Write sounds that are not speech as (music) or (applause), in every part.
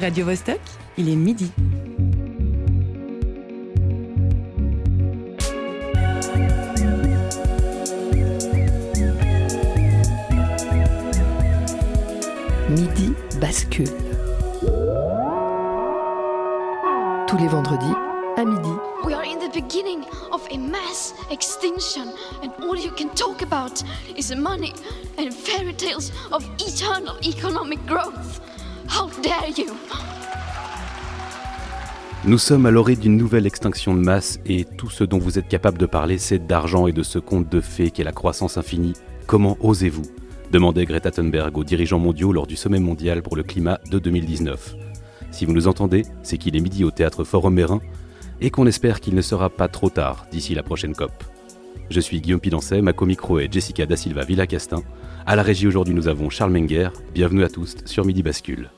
Radio Vostok, il est midi. Midi bascule. Tous les vendredis à midi. We are in the beginning of a mass extinction, and all you can talk about is money and fairy tales of eternal economic growth. How dare you! Nous sommes à l'orée d'une nouvelle extinction de masse et tout ce dont vous êtes capable de parler, c'est d'argent et de ce conte de fées qu'est la croissance infinie. Comment osez-vous? demandait Greta Thunberg aux dirigeants mondiaux lors du sommet mondial pour le climat de 2019. Si vous nous entendez, c'est qu'il est midi au théâtre Forum Mérin et qu'on espère qu'il ne sera pas trop tard d'ici la prochaine COP. Je suis Guillaume Pidancet, ma co-micro est Jessica Da Silva Villacastin. À la régie aujourd'hui, nous avons Charles Menger. Bienvenue à tous sur Midi Bascule.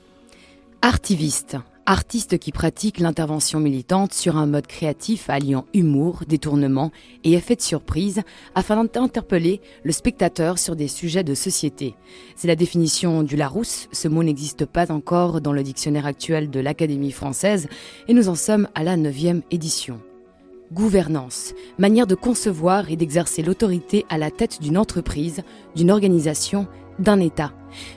Artiviste, artiste qui pratique l'intervention militante sur un mode créatif alliant humour, détournement et effet de surprise afin d'interpeller le spectateur sur des sujets de société. C'est la définition du Larousse, ce mot n'existe pas encore dans le dictionnaire actuel de l'Académie française et nous en sommes à la neuvième édition. Gouvernance, manière de concevoir et d'exercer l'autorité à la tête d'une entreprise, d'une organisation, d'un État.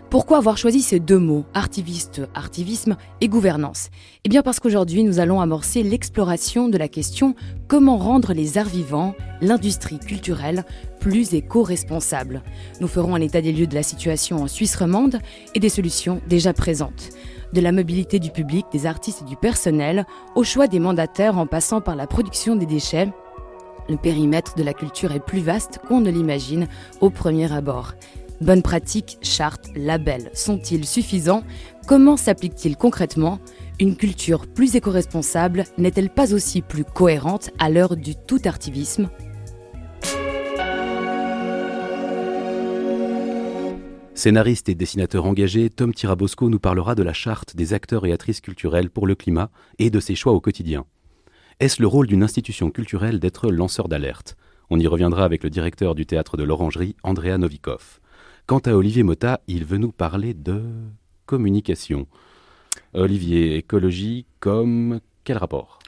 Pourquoi avoir choisi ces deux mots, artiviste, artivisme et gouvernance? Eh bien parce qu'aujourd'hui nous allons amorcer l'exploration de la question comment rendre les arts vivants, l'industrie culturelle, plus éco-responsables? Nous ferons un état des lieux de la situation en Suisse romande et des solutions déjà présentes de la mobilité du public, des artistes et du personnel, au choix des mandataires en passant par la production des déchets, le périmètre de la culture est plus vaste qu'on ne l'imagine au premier abord. Bonnes pratiques, chartes, labels sont-ils suffisants? Comment s'appliquent-ils concrètement? Une culture plus éco-responsable n'est-elle pas aussi plus cohérente à l'heure du tout artivisme? Scénariste et dessinateur engagé, Tom Tirabosco nous parlera de la charte des acteurs et actrices culturels pour le climat et de ses choix au quotidien. Est-ce le rôle d'une institution culturelle d'être lanceur d'alerte? On y reviendra avec le directeur du théâtre de l'Orangerie, Andrea Novikov. Quant à Olivier Mota, il veut nous parler de communication. Olivier, écologie comme quel rapport?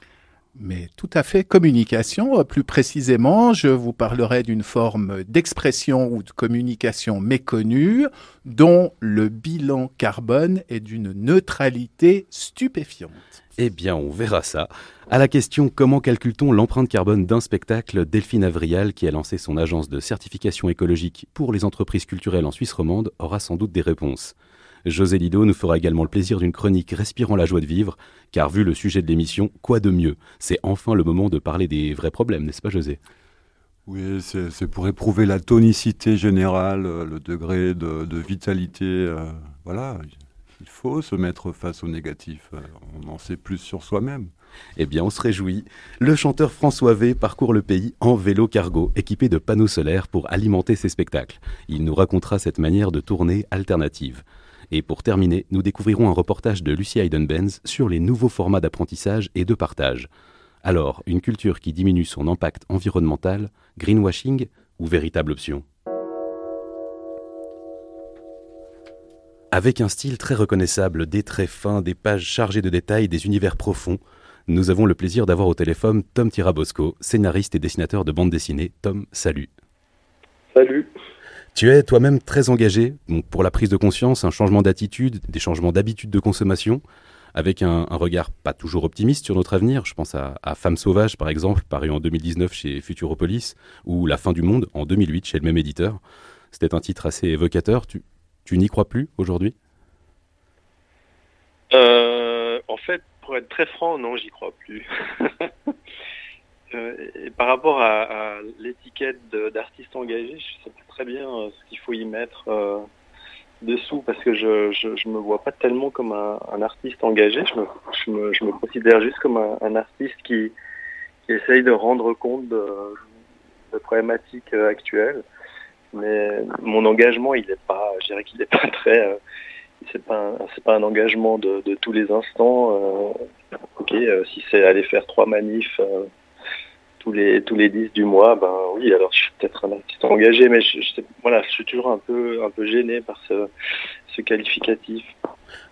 Mais tout à fait communication. Plus précisément, je vous parlerai d'une forme d'expression ou de communication méconnue dont le bilan carbone est d'une neutralité stupéfiante. Eh bien, on verra ça. À la question comment calcule-t-on l'empreinte carbone d'un spectacle, Delphine Avrial, qui a lancé son agence de certification écologique pour les entreprises culturelles en Suisse romande, aura sans doute des réponses. José Lido nous fera également le plaisir d'une chronique respirant la joie de vivre, car vu le sujet de l'émission, quoi de mieux? C'est enfin le moment de parler des vrais problèmes, n'est-ce pas José? Oui, c'est pour éprouver la tonicité générale, euh, le degré de, vitalité. Euh, voilà, il faut se mettre face au négatif. Euh, on en sait plus sur soi-même. Eh bien, on se réjouit. Le chanteur François V parcourt le pays en vélo cargo, équipé de panneaux solaires pour alimenter ses spectacles. Il nous racontera cette manière de tourner alternative. Et pour terminer, nous découvrirons un reportage de Lucie Hayden-Benz sur les nouveaux formats d'apprentissage et de partage. Alors, une culture qui diminue son impact environnemental, greenwashing ou véritable option? Avec un style très reconnaissable, des traits fins, des pages chargées de détails, des univers profonds, nous avons le plaisir d'avoir au téléphone Tom Tirabosco, scénariste et dessinateur de bande dessinée. Tom, salut. Salut. Tu es toi-même très engagé pour la prise de conscience, un changement d'attitude, des changements d'habitude de consommation, avec un, regard pas toujours optimiste sur notre avenir. Je pense à, Femmes sauvages, par exemple, paru en 2019 chez Futuropolis, ou La fin du monde en 2008 chez le même éditeur. C'était un titre assez évocateur. Tu, tu n'y crois plus aujourd'hui? Euh, En fait, pour être très franc, non, j'y crois plus. (laughs) Euh, et par rapport à, l'étiquette d'artiste engagé, je sais pas très bien euh, ce qu'il faut y mettre euh, dessous parce que je, je, me vois pas tellement comme un, artiste engagé. Je me, je me, je me considère juste comme un, artiste qui, qui, essaye de rendre compte de, de problématiques actuelles. Mais mon engagement, il est pas, je dirais qu'il n'est pas très, c'est pas, c'est pas un engagement de tous les instants. ok, si c'est aller faire trois manifs tous les tous les 10 du mois, ben oui, alors je suis peut-être un artiste engagé, mais je, voilà, je suis toujours un peu un peu gêné par ce, ce qualificatif.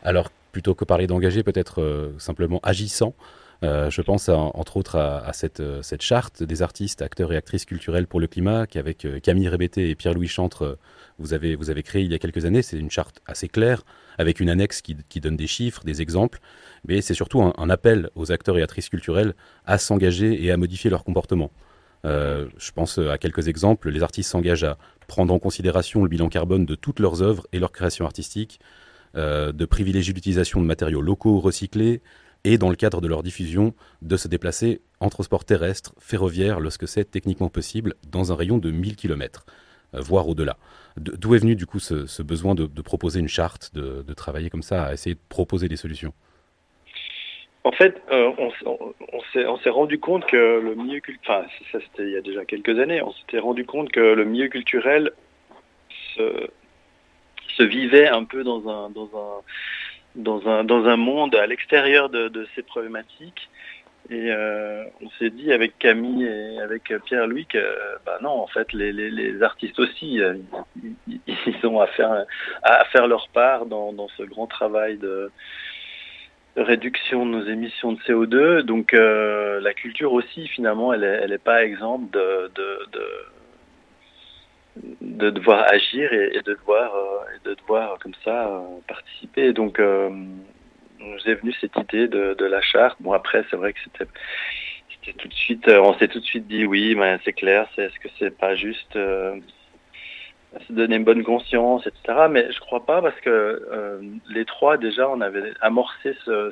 Alors, plutôt que parler d'engagé, peut-être simplement agissant. je pense entre autres à, cette, cette, charte des artistes, acteurs et actrices culturelles pour le climat qu'avec Camille Rébété et Pierre-Louis Chantre, vous avez, vous créé il y a quelques années. C'est une charte assez claire, avec une annexe qui, donne des chiffres, des exemples, mais c'est surtout un, appel aux acteurs et actrices culturelles à s'engager et à modifier leur comportement. Euh, je pense à quelques exemples. Les artistes s'engagent à prendre en considération le bilan carbone de toutes leurs œuvres et leurs créations artistiques, euh, de privilégier l'utilisation de matériaux locaux recyclés et, dans le cadre de leur diffusion, de se déplacer en transport terrestre, ferroviaire, lorsque c'est techniquement possible, dans un rayon de 1000 km, euh, voire au-delà. D'où est venu du coup ce, besoin de, proposer une charte, de, de travailler comme ça, à essayer de proposer des solutions? En fait, euh, on, s'est rendu compte que le milieu culturel, enfin ça c'était il y a déjà quelques années, on s'était rendu compte que le milieu culturel se, vivait un peu dans un, dans un, dans un, dans un monde à l'extérieur de, ces problématiques. Et euh, on s'est dit avec Camille et avec Pierre-Louis que bah non, en fait, les, artistes aussi, euh, ils, ont à faire, leur part dans, ce grand travail de, réduction de nos émissions de CO2. Donc euh, la culture aussi, finalement, elle n'est elle pas exempte de, de, de, devoir agir et, de, devoir, euh, de devoir comme ça euh, participer. Donc nous est venue cette idée de, la charte. Bon après, c'est vrai que c'était tout de suite, on s'est tout de suite dit oui, mais c'est clair, c'est est-ce que c'est pas juste se donner une bonne conscience, etc. Mais je crois pas parce que euh, les trois déjà on avait amorcé ce,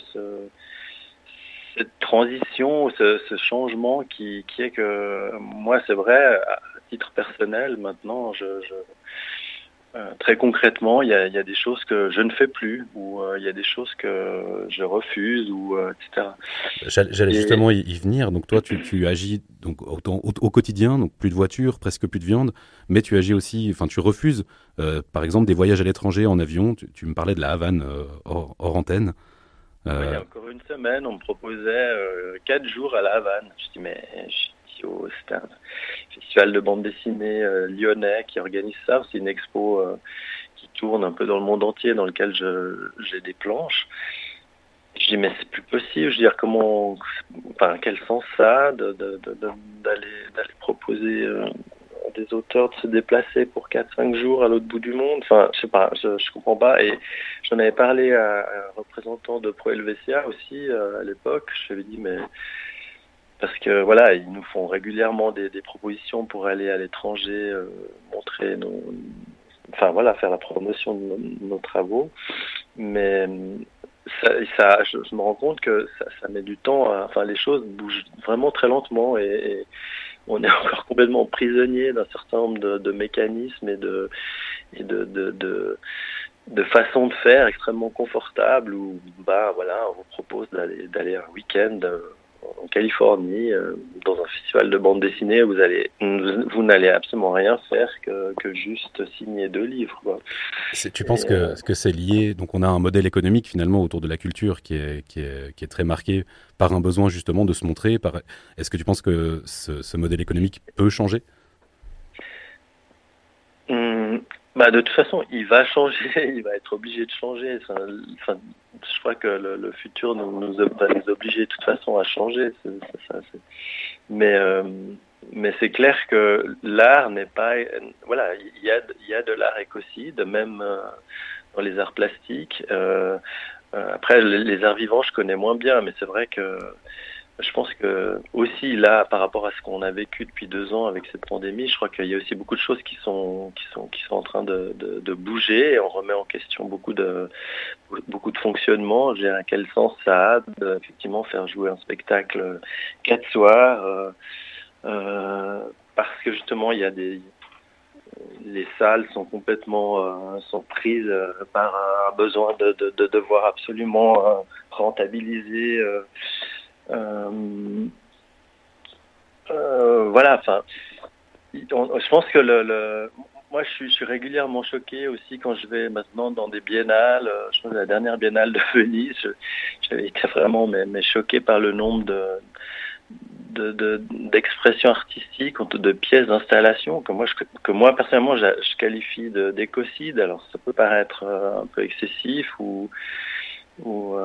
cette transition, ce, ce changement qui, qui, est que moi c'est vrai à titre personnel maintenant je, je euh, très concrètement, il y, a, il y, a, des choses que je ne fais plus, ou euh, il y a des choses que je refuse, ou etc. J'allais justement y, venir. Donc toi, tu, tu agis donc au, au, quotidien, donc plus de voitures, presque plus de viande, mais tu agis aussi, enfin tu refuses, euh, par exemple, des voyages à l'étranger en avion. Tu, me parlais de la Havane hors, hors, antenne. il y a encore une semaine, on me proposait quatre jours à la Havane. Je dis mais c'est un festival de bande dessinée euh, lyonnais qui organise ça. C'est une expo euh, qui tourne un peu dans le monde entier, dans lequel j'ai des planches. Je dis mais c'est plus possible. Je veux dire comment, enfin quel sens ça d'aller proposer euh, à des auteurs de se déplacer pour 4-5 jours à l'autre bout du monde? Enfin je sais pas, je, je comprends pas. Et j'en avais parlé à, un représentant de Pro Helvetia aussi à l'époque. Je lui avais dit mais parce que voilà, ils nous font régulièrement des, propositions pour aller à l'étranger, euh, montrer nos, enfin voilà, faire la promotion de nos, travaux. Mais ça, ça je, me rends compte que ça, met du temps. enfin, les choses bougent vraiment très lentement et, on est (laughs) encore complètement prisonnier d'un certain nombre de, mécanismes et de et de, de, de de faire extrêmement confortable où bah voilà on vous propose d'aller d'aller un week-end euh, en Californie, euh, dans un festival de bande dessinée, vous allez, vous n'allez absolument rien faire que, que, juste signer deux livres. Quoi. Tu penses que, euh, que c'est lié Donc, on a un modèle économique finalement autour de la culture qui est, qui est, qui est très marqué par un besoin justement de se montrer. Par... Est-ce que tu penses que ce, ce modèle économique peut changer? Bah, de toute façon, il va changer, (laughs) il va être obligé de changer. Enfin, je crois que le, futur nous, va nous obliger de toute façon à changer. mais euh, mais c'est clair que l'art n'est pas. Voilà, il y a, y a de l'art écocide, même euh, dans les arts plastiques. Euh, après, les arts vivants, je connais moins bien, mais c'est vrai que je pense que aussi là, par rapport à ce qu'on a vécu depuis deux ans avec cette pandémie, je crois qu'il y a aussi beaucoup de choses qui sont qui sont qui sont en train de, de, bouger on remet en question beaucoup de beaucoup de fonctionnement. Je à quel sens ça a de effectivement faire jouer un spectacle quatre soirs euh, euh, parce que justement il y a des les salles sont complètement euh, sont prises par un besoin de, de, de devoir absolument rentabiliser voilà, enfin, je pense que le, moi, je suis, régulièrement choqué aussi quand je vais maintenant dans des biennales. Euh, je pense la dernière biennale de (laughs) Venise, j'avais été vraiment mais, choqué par le nombre de d'expressions de, artistiques, de pièces d'installation que moi, je, que moi personnellement, je, qualifie d'écocide. Alors, ça peut paraître un peu excessif ou ou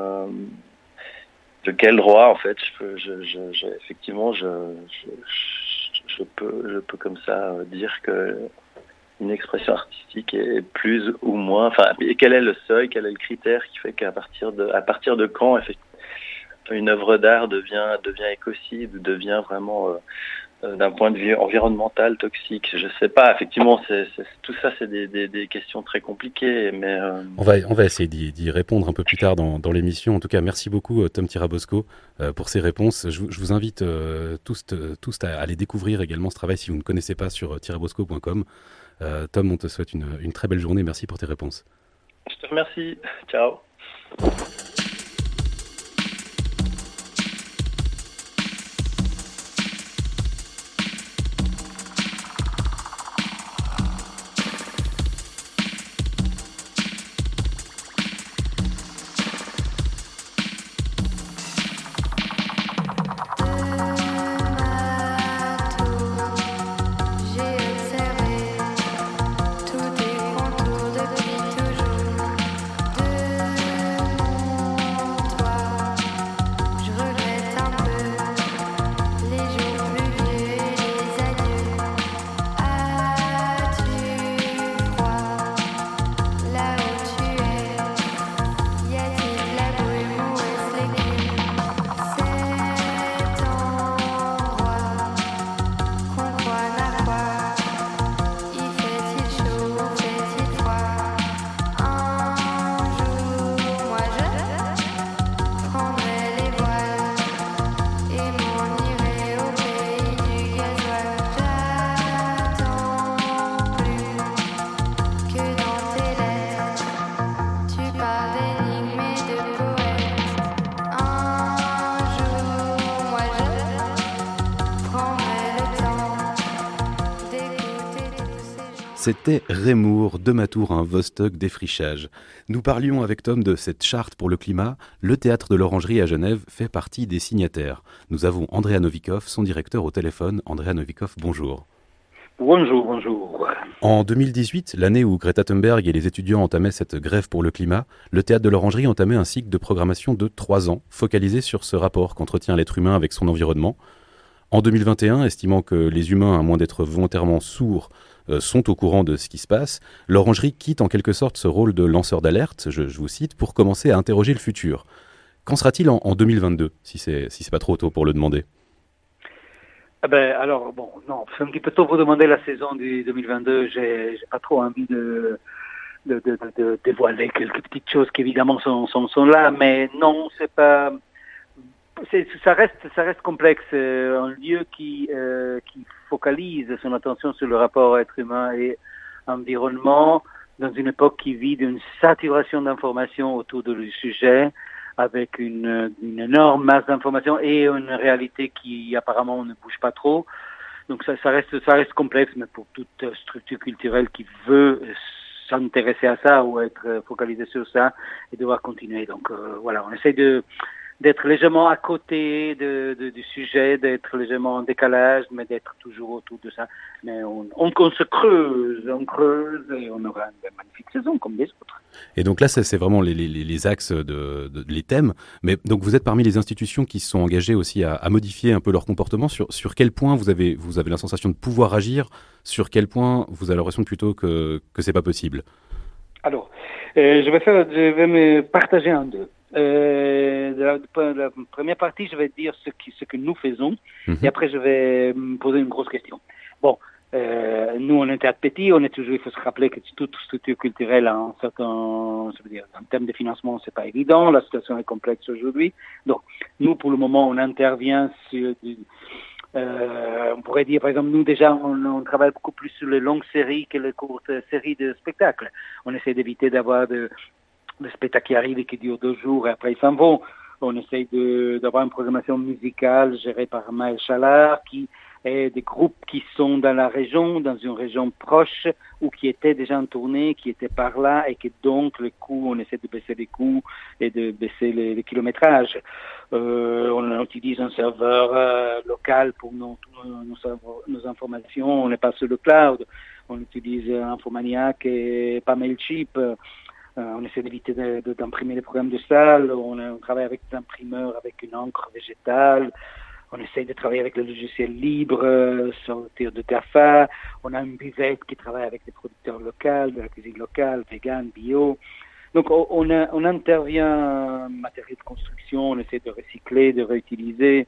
quel droit en fait je peux, je, effectivement je, peux je peux comme ça dire que une expression artistique est plus ou moins enfin quel est le seuil quel est le critère qui fait qu'à partir de à partir de quand une œuvre d'art devient devient écocide devient vraiment euh, d'un point de vue environnemental, toxique. Je sais pas, effectivement, tout ça, c'est des, des, des, questions très compliquées. Mais euh, on, va, on va essayer d'y, répondre un peu plus tard dans, dans, l'émission. En tout cas, merci beaucoup, euh, Tom Tirabosco, pour ces réponses. Je, je vous invite tous, tous à aller découvrir également ce travail si vous ne connaissez pas sur tirabosco.com. Tom, on te souhaite une, une très belle journée. Merci pour tes réponses. Je te remercie. Ciao. C'était Rémour, de Matour, un Vostok défrichage. Nous parlions avec Tom de cette charte pour le climat. Le théâtre de l'Orangerie à Genève fait partie des signataires. Nous avons Andrea Novikov, son directeur au téléphone. Andrea Novikov, bonjour. Bonjour, bonjour. En 2018, l'année où Greta Thunberg et les étudiants entamaient cette grève pour le climat, le théâtre de l'Orangerie entamait un cycle de programmation de trois ans, focalisé sur ce rapport qu'entretient l'être humain avec son environnement. En 2021, estimant que les humains, à moins d'être volontairement sourds, sont au courant de ce qui se passe, l'orangerie quitte en quelque sorte ce rôle de lanceur d'alerte, je, vous cite, pour commencer à interroger le futur. Qu'en sera-t-il en, 2022, si c'est si pas trop tôt pour le demander? Ah ben, alors, bon, non, c'est un petit peu tôt pour demander la saison du 2022. J'ai pas trop envie de, dévoiler quelques petites choses qui évidemment sont, sont, sont là, mais non, c'est pas ça reste, ça reste complexe. Euh, un lieu qui, euh, qui focalise son attention sur le rapport être humain et environnement dans une époque qui vit d'une saturation d'informations autour du sujet, avec une, une énorme masse d'informations et une réalité qui apparemment ne bouge pas trop. Donc ça, ça reste, ça reste complexe, mais pour toute structure culturelle qui veut s'intéresser à ça ou être focalisée sur ça et devoir continuer. Donc euh, voilà, on essaie de d'être légèrement à côté de, du sujet, d'être légèrement en décalage, mais d'être toujours autour de ça. Mais on, on, se creuse, on creuse et on aura une magnifique saison comme les autres. Et donc là, c'est vraiment les, les, les axes, de, de, les thèmes. Mais donc vous êtes parmi les institutions qui se sont engagées aussi à, à modifier un peu leur comportement. Sur, sur quel point vous avez, vous avez la sensation de pouvoir agir? Sur quel point vous avez l'impression plutôt que, que c'est pas possible? Alors, euh, je vais faire, je vais me partager en deux. Euh, la, la, première partie, je vais dire ce, qui, ce que nous faisons, mhm. et après je vais me poser une grosse question. Bon, euh, nous, on est un petit, on est toujours, il faut se rappeler que toute structure culturelle a un certain, ça veut dire, en termes de financement, c'est pas évident, la situation est complexe aujourd'hui. Donc, nous, pour le moment, on intervient sur euh, on pourrait dire, par exemple, nous déjà, on, on, travaille beaucoup plus sur les longues séries que les courtes séries de spectacles. On essaie d'éviter d'avoir de, spectacle qui arrive et qui dure deux jours et après ils s'en vont. On essaye d'avoir une programmation musicale gérée par Maël Chalard qui est des groupes qui sont dans la région, dans une région proche ou qui étaient déjà en tournée, qui étaient par là et que donc les coûts, on essaie de baisser les coûts et de baisser les, kilométrages. Euh, on utilise un serveur euh, local pour nos, nos, informations, on n'est pas sur le cloud. On utilise Infomaniac et pas Mailchimp. On essaie d'éviter d'imprimer les programmes de salle, on, travaille avec des imprimeurs avec une encre végétale, on essaie de travailler avec le logiciel libre, sortir de GAFA, on a une buvette qui travaille avec des producteurs locaux, de la cuisine locale, vegan, bio. Donc on, intervient en matériel de construction, on essaie de recycler, de réutiliser.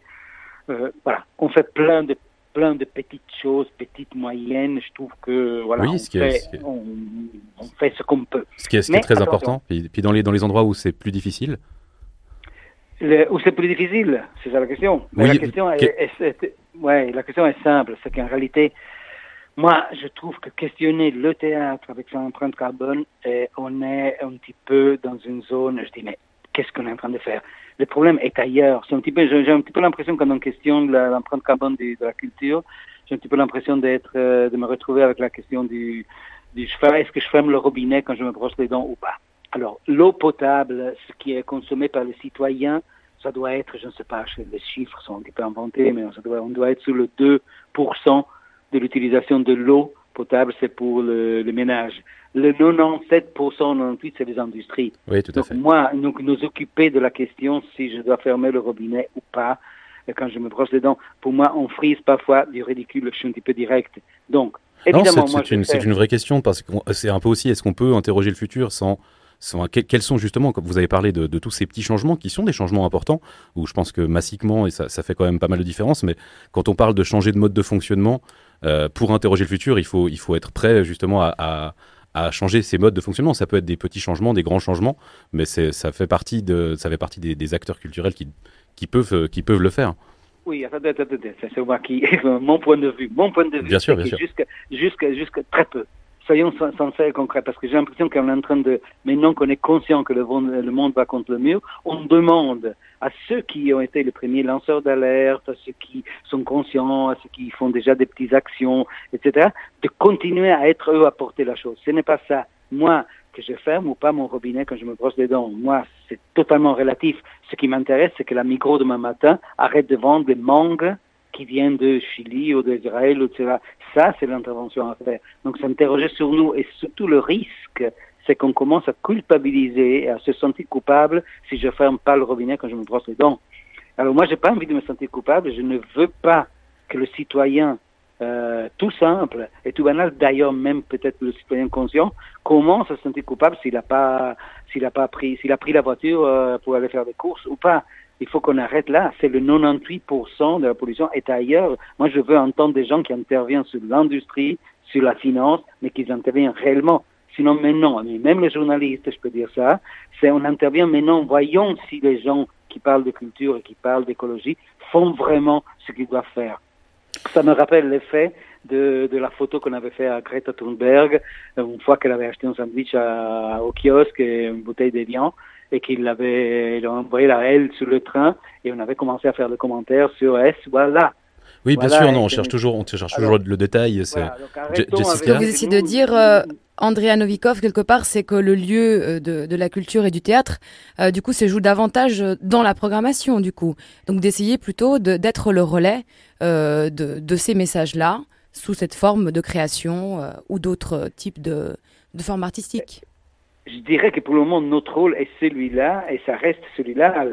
Euh, voilà, on fait plein de plein de petites choses, petites, moyennes. Je trouve que voilà, on, fait, ce qu'on peut. Ce qui est, ce qui est très important. Puis, puis, dans les dans les endroits où c'est plus difficile. où c'est plus difficile, c'est ça la question. Oui, la question est, est, ouais, la question est simple, c'est qu'en réalité, moi, je trouve que questionner le théâtre avec son empreinte carbone, on est un petit peu dans une zone, je dis, mais qu'est-ce qu'on est en train de faire. Le problème est ailleurs. J'ai un petit peu l'impression quand on questionne l'empreinte carbone de, la culture, j'ai un petit peu l'impression d'être, euh, de me retrouver avec la question du, du est-ce que je ferme le robinet quand je me brosse les dents ou pas? Alors, l'eau potable, ce qui est consommé par les citoyens, ça doit être, je ne sais pas, les chiffres sont un petit peu inventés, mais on doit être sous le 2% de l'utilisation de l'eau potable, c'est pour le, le ménage le 97%, 98%, c'est les industries. Oui, tout à Donc, fait. Moi, nous, nous occuper de la question si je dois fermer le robinet ou pas quand je me brosse les dents, pour moi, on frise parfois du ridicule, je suis un petit peu direct. Donc, évidemment, c'est une, une, vraie question parce que c'est un peu aussi, est-ce qu'on peut interroger le futur sans quels sont justement, comme vous avez parlé de, de, tous ces petits changements qui sont des changements importants, où je pense que massiquement, et ça, ça, fait quand même pas mal de différence, mais quand on parle de changer de mode de fonctionnement, euh, pour interroger le futur, il faut, il faut être prêt justement à, à, à changer ses modes de fonctionnement. Ça peut être des petits changements, des grands changements, mais ça fait partie, de, ça fait partie des, des acteurs culturels qui, qui, peuvent, qui peuvent le faire. Oui, c'est moi qui, (laughs) mon point de vue. Mon point de vue, bien sûr, bien sûr. Jusque, jusque, jusque très peu soyons sincères et concrets, parce que j'ai l'impression qu'on est en train de, maintenant qu'on est conscient que le monde, va contre le mur, on demande à ceux qui ont été les premiers lanceurs d'alerte, à ceux qui sont conscients, à ceux qui font déjà des petites actions, etc., de continuer à être eux à porter la chose. Ce n'est pas ça. Moi, que je ferme ou pas mon robinet quand je me brosse les dents. Moi, c'est totalement relatif. Ce qui m'intéresse, c'est que la micro demain matin arrête de vendre des mangues qui viennent de Chili ou d'Israël, etc. Ça, c'est l'intervention à faire. Donc, s'interroger sur nous et surtout le risque, c'est qu'on commence à culpabiliser et à se sentir coupable si je ferme pas le robinet quand je me brosse les dents. Alors moi, j'ai pas envie de me sentir coupable. Je ne veux pas que le citoyen euh, tout simple et tout banal, d'ailleurs même peut-être le citoyen conscient, commence à se sentir coupable s'il n'a pas s'il a pas pris s'il a pris la voiture euh, pour aller faire des courses ou pas il faut qu'on arrête là. C'est le 98% de la pollution est ailleurs. Moi, je veux entendre des gens qui interviennent sur l'industrie, sur la finance, mais qui interviennent réellement. Sinon, maintenant, même les journalistes, je peux dire ça, c'est on intervient maintenant, voyons si les gens qui parlent de culture et qui parlent d'écologie font vraiment ce qu'ils doivent faire. Ça me rappelle l'effet de, de la photo qu'on avait fait à Greta Thunberg, une fois qu'elle avait acheté un sandwich à, au kiosque et une bouteille de viande et qu'il l'avait envoyé la elle sur le train et on avait commencé à faire le commentaire sur S, voilà. Oui, bien sûr, non, on cherche toujours, on cherche toujours le détail. Voilà, Ce que vous essayez de dire, euh, Andrea Novikov, quelque part, c'est que le lieu euh, de, de, la culture et du théâtre, euh, du coup, se joue davantage dans la programmation, du coup. Donc d'essayer plutôt d'être le relais euh, de, de, ces messages-là, sous cette forme de création euh, ou d'autres types de, de formes artistiques je dirais que pour le moment, notre rôle est celui-là, et ça reste celui-là,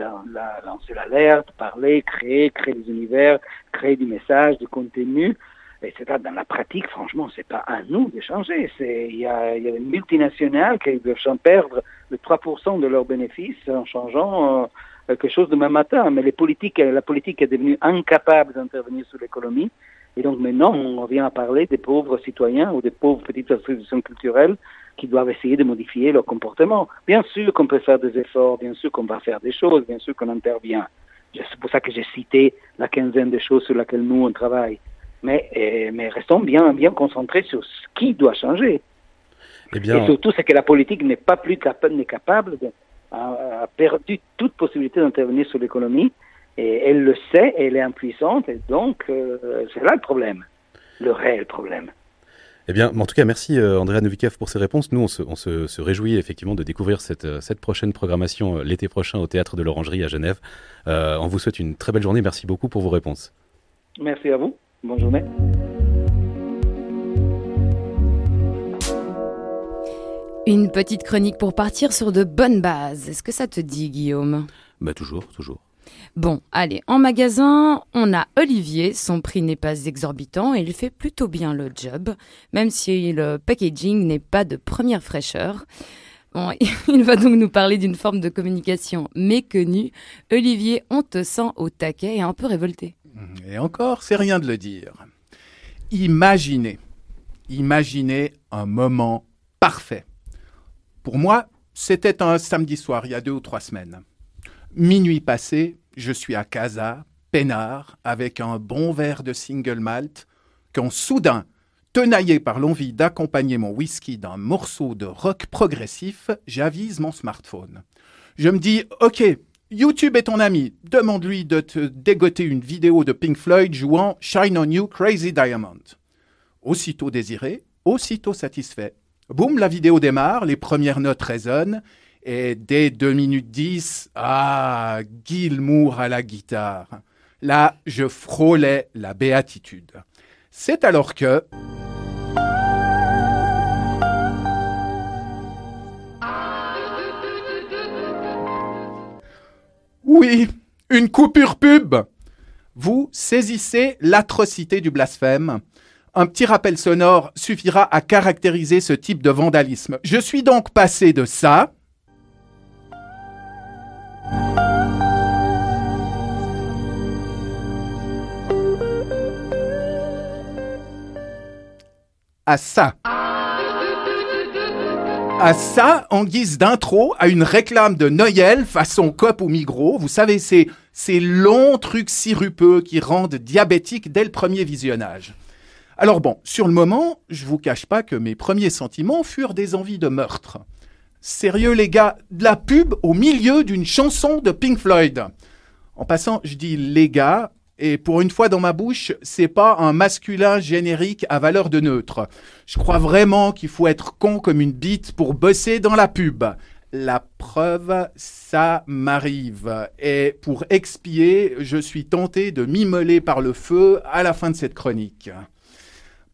lancer l'alerte, parler, créer, créer des univers, créer du message, du contenu. Et c'est dans la pratique, franchement, c'est pas à nous de changer. Il y a, y a une multinationale qui veulent perdre le 3% de leurs bénéfices en changeant euh, quelque chose demain matin. Mais les politiques, la politique est devenue incapable d'intervenir sur l'économie. Et donc maintenant, on vient à parler des pauvres citoyens ou des pauvres petites institutions culturelles qui doivent essayer de modifier leur comportement. Bien sûr qu'on peut faire des efforts, bien sûr qu'on va faire des choses, bien sûr qu'on intervient. C'est pour ça que j'ai cité la quinzaine de choses sur lesquelles nous on travaille. Mais, eh, mais restons bien, bien concentrés sur ce qui doit changer. Eh bien... Et surtout, c'est que la politique n'est pas plus capable, n'est capable de, a, a, perdu toute possibilité d'intervenir sur l'économie. Et elle le sait, elle est impuissante, et donc euh, c'est là le problème, le réel problème. Eh bien, en tout cas, merci euh, Andrea Novikov pour ces réponses. Nous, on se, on se, se réjouit effectivement de découvrir cette, euh, cette prochaine programmation euh, l'été prochain au Théâtre de l'Orangerie à Genève. Euh, on vous souhaite une très belle journée. Merci beaucoup pour vos réponses. Merci à vous. Bonne journée. Une petite chronique pour partir sur de bonnes bases. Est-ce que ça te dit, Guillaume? Bah toujours, toujours. Bon, allez, en magasin, on a Olivier. Son prix n'est pas exorbitant et il fait plutôt bien le job, même si le packaging n'est pas de première fraîcheur. Bon, (laughs) il va donc nous parler d'une forme de communication méconnue. Olivier, on te sent au taquet et un peu révolté. Et encore, c'est rien de le dire. Imaginez, imaginez un moment parfait. Pour moi, c'était un samedi soir, il y a deux ou trois semaines. Minuit passé, je suis à Casa, peinard, avec un bon verre de single malt, quand soudain, tenaillé par l'envie d'accompagner mon whisky d'un morceau de rock progressif, j'avise mon smartphone. Je me dis, ok, YouTube est ton ami, demande-lui de te dégoter une vidéo de Pink Floyd jouant Shine on You Crazy Diamond. Aussitôt désiré, aussitôt satisfait. Boum, la vidéo démarre, les premières notes résonnent, et dès 2 minutes 10, ah, Gilmour à la guitare. Là, je frôlais la béatitude. C'est alors que... Oui, une coupure pub. Vous saisissez l'atrocité du blasphème. Un petit rappel sonore suffira à caractériser ce type de vandalisme. Je suis donc passé de ça, à ça. À ça, en guise d'intro, à une réclame de Noël façon cop ou migros. Vous savez, c'est ces longs trucs sirupeux qui rendent diabétique dès le premier visionnage. Alors bon, sur le moment, je vous cache pas que mes premiers sentiments furent des envies de meurtre. Sérieux les gars, de la pub au milieu d'une chanson de Pink Floyd. En passant, je dis les gars, et pour une fois dans ma bouche, c'est pas un masculin générique à valeur de neutre. Je crois vraiment qu'il faut être con comme une bite pour bosser dans la pub. La preuve, ça m'arrive. Et pour expier, je suis tenté de m'immoler par le feu à la fin de cette chronique.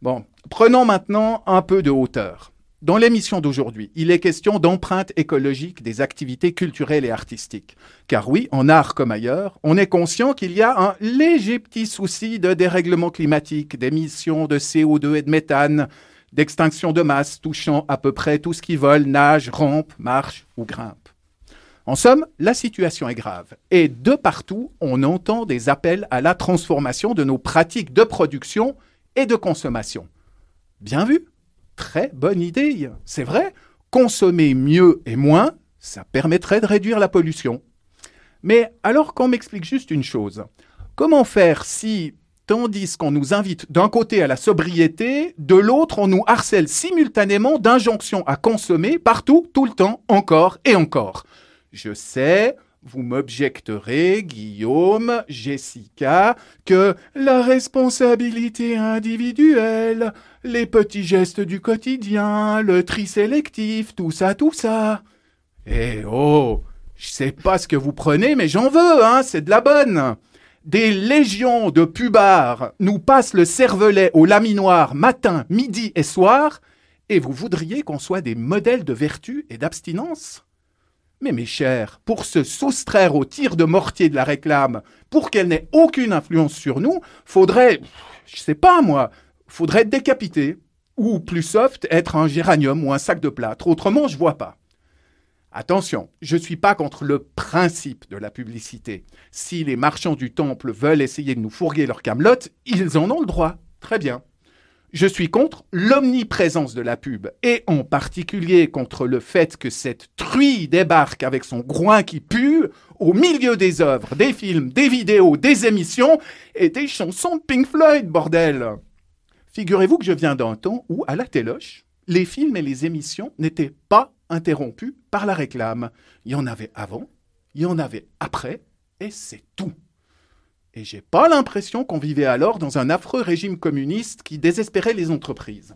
Bon, prenons maintenant un peu de hauteur. Dans l'émission d'aujourd'hui, il est question d'empreinte écologique des activités culturelles et artistiques. Car oui, en art comme ailleurs, on est conscient qu'il y a un léger petit souci de dérèglement climatique, d'émissions de CO2 et de méthane, d'extinction de masse touchant à peu près tout ce qui vole, nage, rampe, marche ou grimpe. En somme, la situation est grave. Et de partout, on entend des appels à la transformation de nos pratiques de production et de consommation. Bien vu très bonne idée. C'est vrai, consommer mieux et moins, ça permettrait de réduire la pollution. Mais alors qu'on m'explique juste une chose, comment faire si, tandis qu'on nous invite d'un côté à la sobriété, de l'autre on nous harcèle simultanément d'injonctions à consommer partout, tout le temps, encore et encore? Je sais, vous m'objecterez, Guillaume, Jessica, que la responsabilité individuelle, les petits gestes du quotidien, le tri sélectif, tout ça, tout ça. Eh oh, je sais pas ce que vous prenez, mais j'en veux, hein, c'est de la bonne. Des légions de pubards nous passent le cervelet au laminoir matin, midi et soir, et vous voudriez qu'on soit des modèles de vertu et d'abstinence? Mais mes chers, pour se soustraire au tir de mortier de la réclame, pour qu'elle n'ait aucune influence sur nous, faudrait, je sais pas moi, faudrait être décapité, ou plus soft, être un géranium ou un sac de plâtre. Autrement, je vois pas. Attention, je ne suis pas contre le principe de la publicité. Si les marchands du temple veulent essayer de nous fourguer leur camelote, ils en ont le droit. Très bien. Je suis contre l'omniprésence de la pub, et en particulier contre le fait que cette truie débarque avec son groin qui pue au milieu des œuvres, des films, des vidéos, des émissions et des chansons de Pink Floyd, bordel. Figurez-vous que je viens d'un temps où, à la téloche, les films et les émissions n'étaient pas interrompus par la réclame. Il y en avait avant, il y en avait après, et c'est tout. Et j'ai pas l'impression qu'on vivait alors dans un affreux régime communiste qui désespérait les entreprises.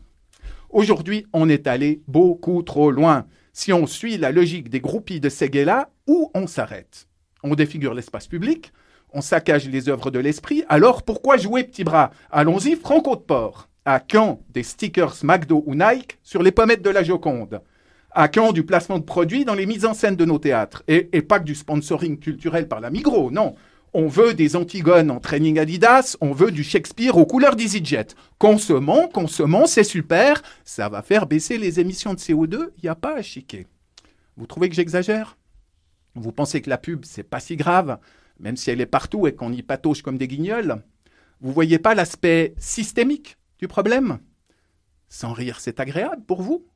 Aujourd'hui, on est allé beaucoup trop loin. Si on suit la logique des groupies de Seguela, où on s'arrête? On défigure l'espace public, on saccage les œuvres de l'esprit, alors pourquoi jouer petit bras? Allons-y, franco de port. À quand des stickers McDo ou Nike sur les pommettes de la Joconde? À quand du placement de produits dans les mises en scène de nos théâtres? Et, et pas que du sponsoring culturel par la Migros, non. On veut des Antigones en training Adidas, on veut du Shakespeare aux couleurs d'EasyJet. Consommons, consommons, c'est super, ça va faire baisser les émissions de CO2, il n'y a pas à chiquer. Vous trouvez que j'exagère? Vous pensez que la pub, c'est pas si grave, même si elle est partout et qu'on y patauge comme des guignols? Vous voyez pas l'aspect systémique du problème? Sans rire, c'est agréable pour vous?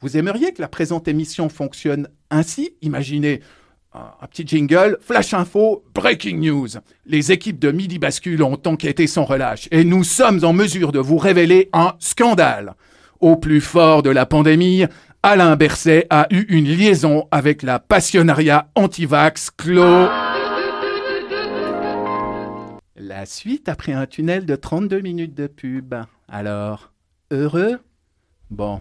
Vous aimeriez que la présente émission fonctionne ainsi? Imaginez, un petit jingle, flash info, breaking news. Les équipes de Midi Bascule ont enquêté sans relâche et nous sommes en mesure de vous révéler un scandale. Au plus fort de la pandémie, Alain Berset a eu une liaison avec la passionnariat anti-vax Clos. La suite après un tunnel de 32 minutes de pub. Alors, heureux? Bon,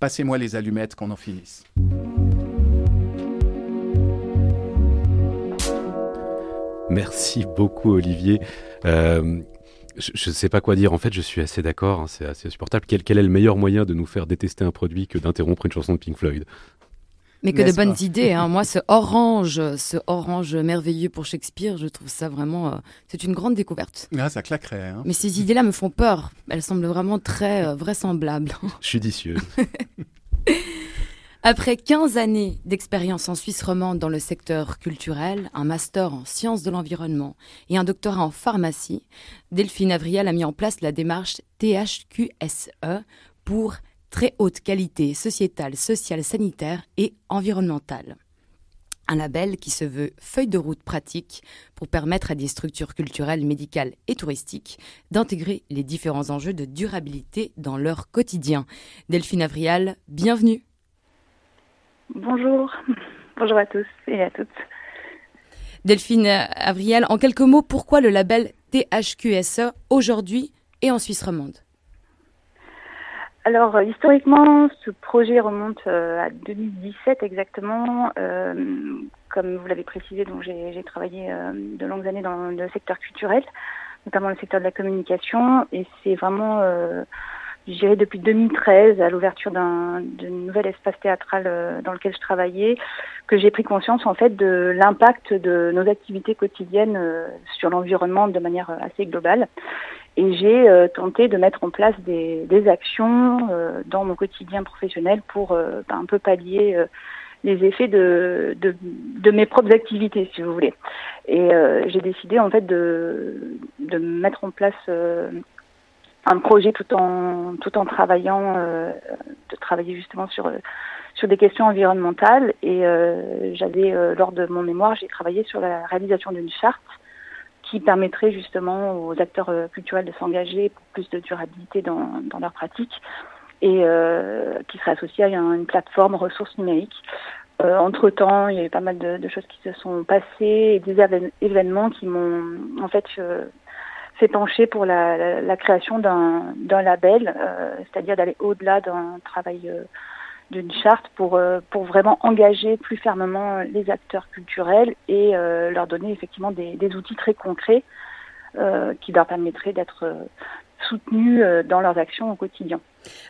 passez-moi les allumettes qu'on en finisse. Merci beaucoup, Olivier. Euh, je ne sais pas quoi dire. En fait, je suis assez d'accord. Hein, c'est assez insupportable. Quel, quel, est le meilleur moyen de nous faire détester un produit que d'interrompre une chanson de Pink Floyd? Mais que de bonnes idées. Hein. (laughs) Moi, ce orange, ce orange merveilleux pour Shakespeare, je trouve ça vraiment. Euh, c'est une grande découverte. Ah, ça claquerait. Hein. Mais ces idées-là me font peur. Elles semblent vraiment très euh, vraisemblables. Judicieuses. (laughs) Après 15 années d'expérience en Suisse romande dans le secteur culturel, un master en sciences de l'environnement et un doctorat en pharmacie, Delphine Avriel a mis en place la démarche THQSE pour très haute qualité sociétale, sociale, sanitaire et environnementale. Un label qui se veut feuille de route pratique pour permettre à des structures culturelles, médicales et touristiques d'intégrer les différents enjeux de durabilité dans leur quotidien. Delphine Avrial, bienvenue. Bonjour, bonjour à tous et à toutes. Delphine Avriel, en quelques mots, pourquoi le label THQSE aujourd'hui et en Suisse romande alors, euh, historiquement, ce projet remonte euh, à 2017 exactement. Euh, comme vous l'avez précisé, donc j'ai travaillé de longues années dans le secteur culturel, notamment le secteur de la communication, et c'est vraiment je dirais depuis 2013, à l'ouverture d'un nouvel espace théâtral euh, dans lequel je travaillais, que j'ai pris conscience en fait de l'impact de nos activités quotidiennes euh, sur l'environnement de manière assez globale. Et j'ai euh, tenté de mettre en place des, des actions dans mon quotidien professionnel pour ben, un peu pallier les effets de, de, de, mes propres activités, si vous voulez. Et j'ai décidé en fait de, de mettre en place un projet tout en tout en travaillant euh, de travailler justement sur sur des questions environnementales et euh, j'avais euh, lors de mon mémoire j'ai travaillé sur la réalisation d'une charte qui permettrait justement aux acteurs culturels de s'engager pour plus de durabilité dans, dans leurs pratiques et qui serait associée à une plateforme ressources numériques. entre temps, il y a eu pas mal de, de, choses qui se sont passées et des événements qui m'ont en fait s'est penché pour la, création d'un label, euh, c'est-à-dire d'aller au-delà d'un travail euh, d'une charte pour, euh, pour vraiment engager plus fermement les acteurs culturels et leur donner effectivement des outils très concrets qui leur permettraient d'être soutenus dans leurs actions au quotidien.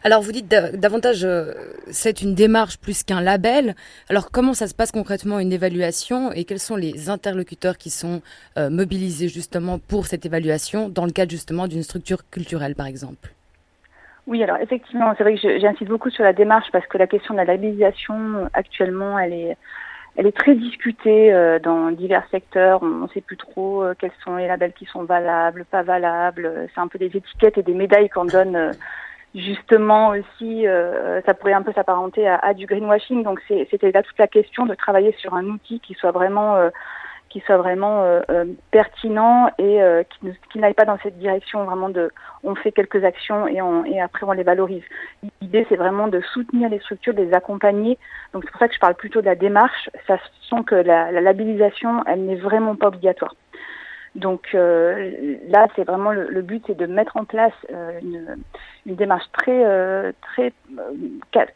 Alors vous dites davantage, euh, c'est une démarche plus qu'un label. Alors comment ça se passe concrètement une évaluation et quels sont les interlocuteurs qui sont euh, mobilisés justement pour cette évaluation dans le cadre justement d'une structure culturelle par exemple? Oui, alors effectivement, c'est vrai que j'insiste beaucoup sur la démarche parce que la question de la labellisation actuellement, elle est, elle est très discutée euh, dans divers secteurs. On ne sait plus trop quels sont les labels qui sont valables, pas valables. C'est un peu des étiquettes et des médailles qu'on donne justement aussi, euh, ça pourrait un peu s'apparenter à, du greenwashing. Donc c'était là toute la question de travailler sur un outil qui soit vraiment, euh, qui soit vraiment euh, pertinent et qui, qui n'aille pas dans cette direction vraiment de, on fait quelques actions et, on, et après on les valorise. L'idée c'est vraiment de soutenir les structures, de les accompagner. Donc c'est pour ça que je parle plutôt de la démarche. Ça sent que la, la labellisation, elle n'est vraiment pas obligatoire. Donc euh, là, c'est vraiment le, but, c'est de mettre en place euh, une, une, démarche très euh, très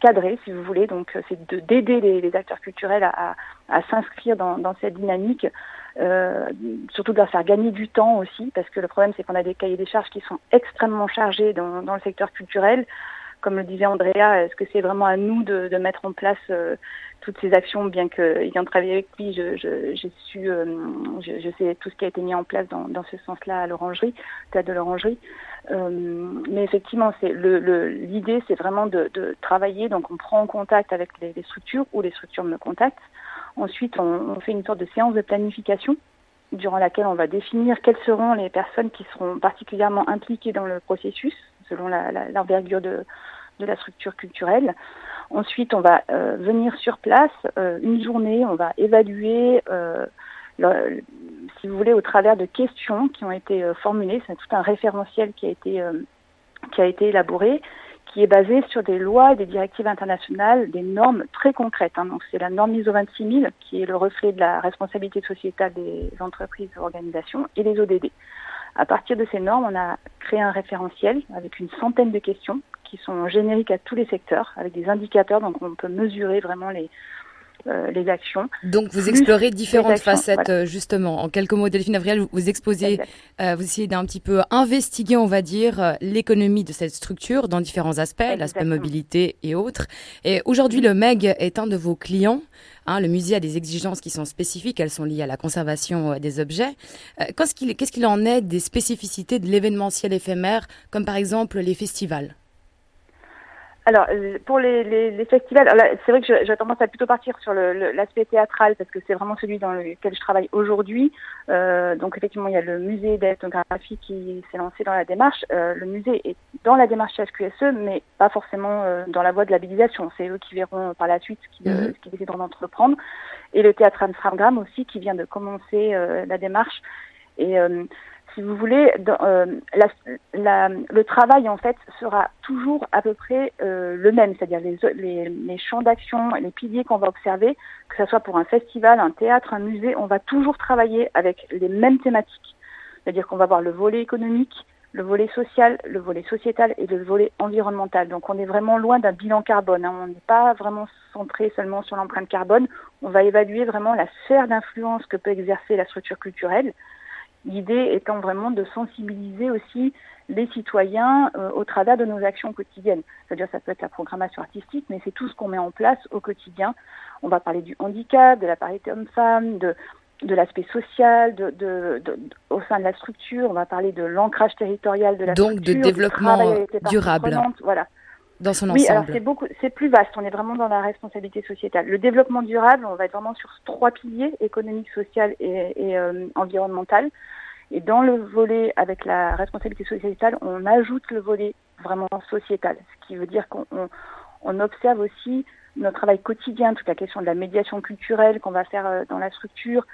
cadrée, si vous voulez. Donc c'est de d'aider les, les, acteurs culturels à, à, s'inscrire dans, dans, cette dynamique, surtout de leur faire gagner du temps aussi, parce que le problème, c'est qu'on a des cahiers des charges qui sont extrêmement chargés dans, dans le secteur culturel comme le disait Andrea, est-ce que c'est vraiment à nous de, de mettre en place toutes ces actions, bien que ayant travaillé avec lui, je, je, sais tout ce qui a été mis en place dans, ce sens-là à l'orangerie, théâtre de l'orangerie. Euh, mais effectivement, l'idée, c'est vraiment de, travailler. Donc, on prend en contact avec les, structures ou les structures me contactent. Ensuite, on, fait une sorte de séance de planification durant laquelle on va définir quelles seront les personnes qui seront particulièrement impliquées dans le processus, selon l'envergure de la structure culturelle. Ensuite, on va euh, venir sur place euh, une journée, on va évaluer, euh, si vous voulez, au travers de questions qui ont été formulées. C'est tout un référentiel qui a été qui a été élaboré, qui est basé sur des lois, des directives internationales, des normes très concrètes. Hein. Donc, c'est la norme ISO 26000 qui est le reflet de la responsabilité sociétale des entreprises et organisations et les ODD. À partir de ces normes, on a créé un référentiel avec une centaine de questions qui sont génériques à tous les secteurs, avec des indicateurs, donc on peut mesurer vraiment les, euh, les actions. Donc vous explorez différentes facettes voilà. justement. En quelques mots, Delphine Avriel, vous, exposez, euh, vous essayez d'un petit peu investiguer, on va dire, euh, l'économie de cette structure dans différents aspects, l'aspect mobilité et autres. Et aujourd'hui, le MEG est un de vos clients. Hein, le musée a des exigences qui sont spécifiques, elles sont liées à la conservation euh, des objets. Euh, Qu'est-ce qu'il qu en est des spécificités de l'événementiel éphémère, comme par exemple les festivals? Alors, euh, pour les, les, les festivals, c'est vrai que j'ai tendance à plutôt partir sur l'aspect théâtral parce que c'est vraiment celui dans lequel je travaille aujourd'hui. Euh, donc, effectivement, il y a le musée d'ethnographie qui s'est lancé dans la démarche. Euh, le musée est dans la démarche HQSE, mais pas forcément euh, dans la voie de l'habilisation. C'est eux qui verront par la suite ce qu'ils qu décideront d'entreprendre. Et le théâtre Amsterdam aussi qui vient de commencer euh, la démarche. Et si vous voulez, euh, le travail en fait sera toujours à peu près euh, le même, c'est-à-dire les, champs d'action, les piliers qu'on va observer, que ce soit pour un festival, un théâtre, un musée, on va toujours travailler avec les mêmes thématiques. C'est-à-dire qu'on va voir le volet économique, le volet social, le volet sociétal et le volet environnemental. Donc on est vraiment loin d'un bilan carbone. Hein. On n'est pas vraiment centré seulement sur l'empreinte carbone. On va évaluer vraiment la sphère d'influence que peut exercer la structure culturelle L'idée étant vraiment de sensibiliser aussi les citoyens euh, au travers de nos actions quotidiennes. C'est-à-dire ça peut être la programmation artistique, mais c'est tout ce qu'on met en place au quotidien. On va parler du handicap, de la parité homme-femme, de, de l'aspect social, de, de, de, au sein de la structure. On va parler de l'ancrage territorial de la Donc structure. De développement durable. Voilà dans son oui, alors c'est beaucoup, c'est plus vaste. On est vraiment dans la responsabilité sociétale. Le développement durable, on va être vraiment sur trois piliers économique, social et, et euh, environnemental. Et dans le volet avec la responsabilité sociétale, on ajoute le volet vraiment sociétal, ce qui veut dire qu'on on, on observe aussi notre travail quotidien, toute la question de la médiation culturelle qu'on va faire euh, dans la structure.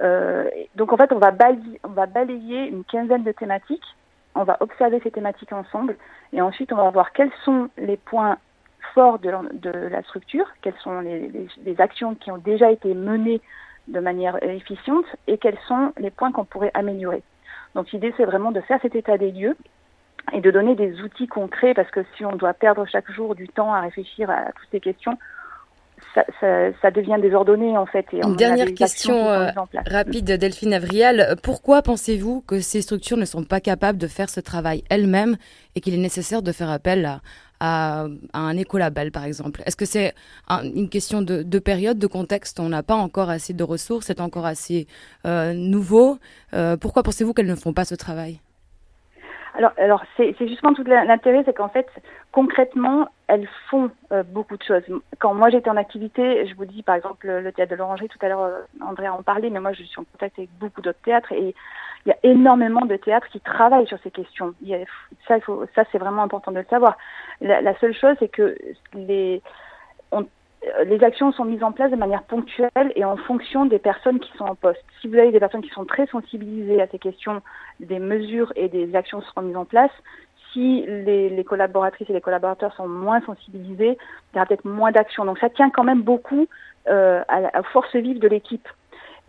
Euh, donc en fait, on va, balayer, on va balayer une quinzaine de thématiques on va observer ces thématiques ensemble et ensuite on va voir quels sont les points forts de la, structure, quelles sont les, actions qui ont déjà été menées de manière efficiente et quels sont les points qu'on pourrait améliorer. Donc l'idée c'est vraiment de faire cet état des lieux et de donner des outils concrets parce que si on doit perdre chaque jour du temps à réfléchir à toutes ces questions, ça, ça, ça, devient désordonné en fait. Et Une dernière question euh, rapide, Delphine Avriel. Pourquoi pensez-vous que ces structures ne sont pas capables de faire ce travail elles-mêmes et qu'il est nécessaire de faire appel à, à, à un écolabel, par exemple? Est-ce que c'est un, une question de, de, période, de contexte? On n'a pas encore assez de ressources, c'est encore assez euh, nouveau. Euh, pourquoi pensez-vous qu'elles ne font pas ce travail? Alors, alors c'est justement tout l'intérêt, c'est qu'en fait, concrètement, elles font euh, beaucoup de choses. Quand moi j'étais en activité, je vous dis par exemple le théâtre de l'Orangerie, tout à l'heure euh, André en parlait, mais moi je suis en contact avec beaucoup d'autres théâtres et il y a énormément de théâtres qui travaillent sur ces questions. Il y a, ça, ça c'est vraiment important de le savoir. La, la seule chose, c'est que les, on, les actions sont mises en place de manière ponctuelle et en fonction des personnes qui sont en poste. Si vous avez des personnes qui sont très sensibilisées à ces questions, des mesures et des actions seront mises en place. Si les, collaboratrices et les collaborateurs sont moins sensibilisés, il y aura peut-être moins d'actions. Donc ça tient quand même beaucoup euh, à la force vive de l'équipe.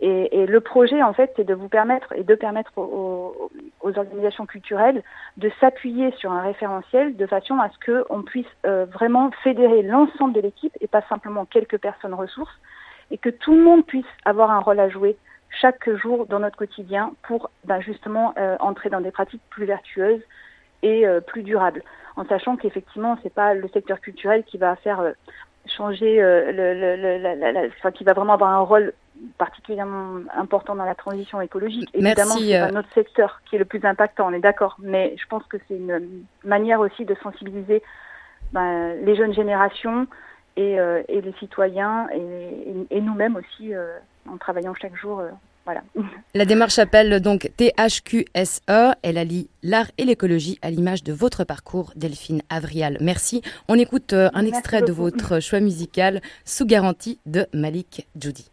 Et, et, le projet, en fait, c'est de vous permettre et de permettre aux, aux organisations culturelles de s'appuyer sur un référentiel de façon à ce qu'on puisse euh, vraiment fédérer l'ensemble de l'équipe et pas simplement quelques personnes ressources et que tout le monde puisse avoir un rôle à jouer chaque jour dans notre quotidien pour ben, justement euh, entrer dans des pratiques plus vertueuses et plus durable, en sachant qu'effectivement, c'est pas le secteur culturel qui va faire changer, le, enfin, qui va vraiment avoir un rôle particulièrement important dans la transition écologique. Évidemment, c'est pas notre secteur qui est le plus impactant, on est d'accord, mais je pense que c'est une manière aussi de sensibiliser ben, les jeunes générations et, les citoyens et, nous-mêmes aussi en travaillant chaque jour voilà. (laughs) La démarche s'appelle donc THQSE. Elle allie l'art et l'écologie à l'image de votre parcours, Delphine Avrial. Merci. On écoute euh, un extrait de votre choix musical sous garantie de Malik Judy.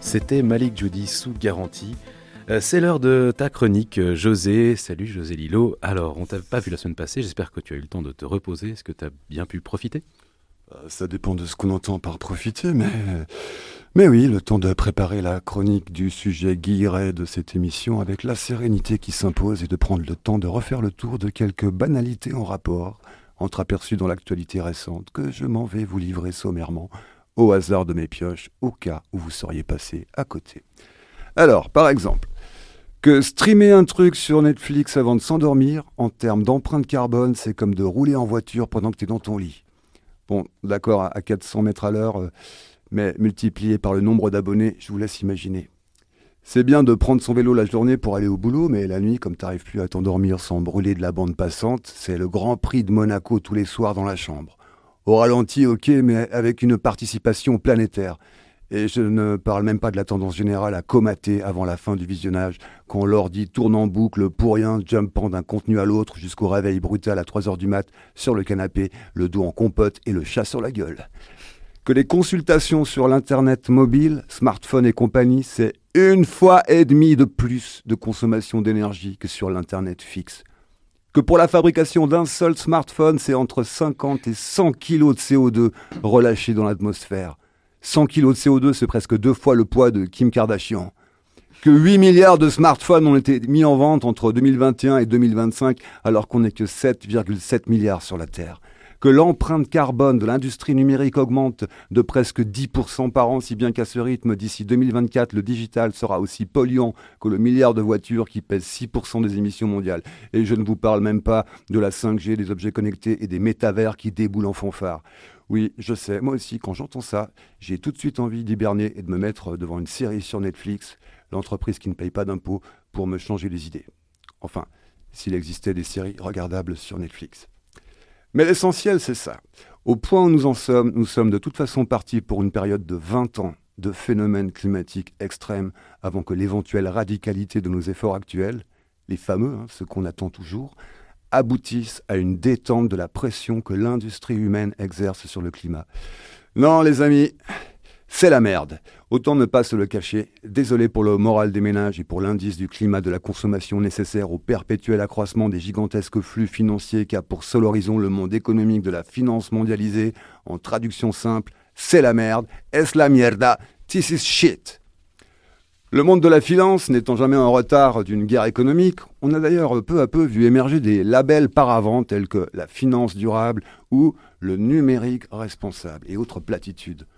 C'était Malik Judy sous garantie. Euh, c'est l'heure de ta chronique, euh, José. Salut José Lilo. Alors, on t'a pas vu la semaine passée, j'espère que tu as eu le temps de te reposer. Est-ce que tu as bien pu profiter? Euh, Ça dépend de ce qu'on entend par profiter, mais... Mais oui, le temps de préparer la chronique du sujet guilleret de cette émission avec la sérénité qui s'impose et de prendre le temps de refaire le tour de quelques banalités en rapport, entreaperçues dans l'actualité récente, que je m'en vais vous livrer sommairement au hasard de mes pioches, au cas où vous seriez passé à côté. Alors, par exemple, que streamer un truc sur Netflix avant de s'endormir, en termes d'empreinte carbone, c'est comme de rouler en voiture pendant que tu es dans ton lit. Bon, d'accord, à 400 mètres à l'heure, euh, mais multiplié par le nombre d'abonnés, je vous laisse imaginer. C'est bien de prendre son vélo la journée pour aller au boulot, mais la nuit, comme t'arrives plus à t'endormir sans brûler de la bande passante, c'est le grand prix de Monaco tous les soirs dans la chambre. Au ralenti, ok, mais avec une participation planétaire. Et je ne parle même pas de la tendance générale à comater avant la fin du visionnage, quand l'ordi tourne en boucle pour rien, jumpant d'un contenu à l'autre jusqu'au réveil brutal à 3 heures du mat, sur le canapé, le dos en compote et le chat sur la gueule. Que les consultations sur l'internet mobile, smartphone et compagnie, c'est une fois et demie de plus de consommation d'énergie que sur l'internet fixe que pour la fabrication d'un seul smartphone, c'est entre 50 et 100 kg de CO2 relâchés dans l'atmosphère. 100 kg de CO2, c'est presque deux fois le poids de Kim Kardashian. Que 8 milliards de smartphones ont été mis en vente entre 2021 et 2025, alors qu'on n'est que 7,7 milliards sur la Terre que l'empreinte carbone de l'industrie numérique augmente de presque 10% par an, si bien qu'à ce rythme, d'ici 2024, le digital sera aussi polluant que le milliard de voitures qui pèsent 6% des émissions mondiales. Et je ne vous parle même pas de la 5G, des objets connectés et des métavers qui déboulent en fanfare. Oui, je sais, moi aussi, quand j'entends ça, j'ai tout de suite envie d'hiberner et de me mettre devant une série sur Netflix, l'entreprise qui ne paye pas d'impôts, pour me changer les idées. Enfin, s'il existait des séries regardables sur Netflix. Mais l'essentiel, c'est ça. Au point où nous en sommes, nous sommes de toute façon partis pour une période de 20 ans de phénomènes climatiques extrêmes avant que l'éventuelle radicalité de nos efforts actuels, les fameux, hein, ceux qu'on attend toujours, aboutissent à une détente de la pression que l'industrie humaine exerce sur le climat. Non, les amis, c'est la merde. Autant ne pas se le cacher. Désolé pour le moral des ménages et pour l'indice du climat de la consommation nécessaire au perpétuel accroissement des gigantesques flux financiers qu'a pour seul horizon le monde économique de la finance mondialisée. En traduction simple, c'est la merde. Es la mierda? This is shit. Le monde de la finance n'étant jamais en retard d'une guerre économique, on a d'ailleurs peu à peu vu émerger des labels paravents tels que la finance durable ou le numérique responsable et autres platitudes.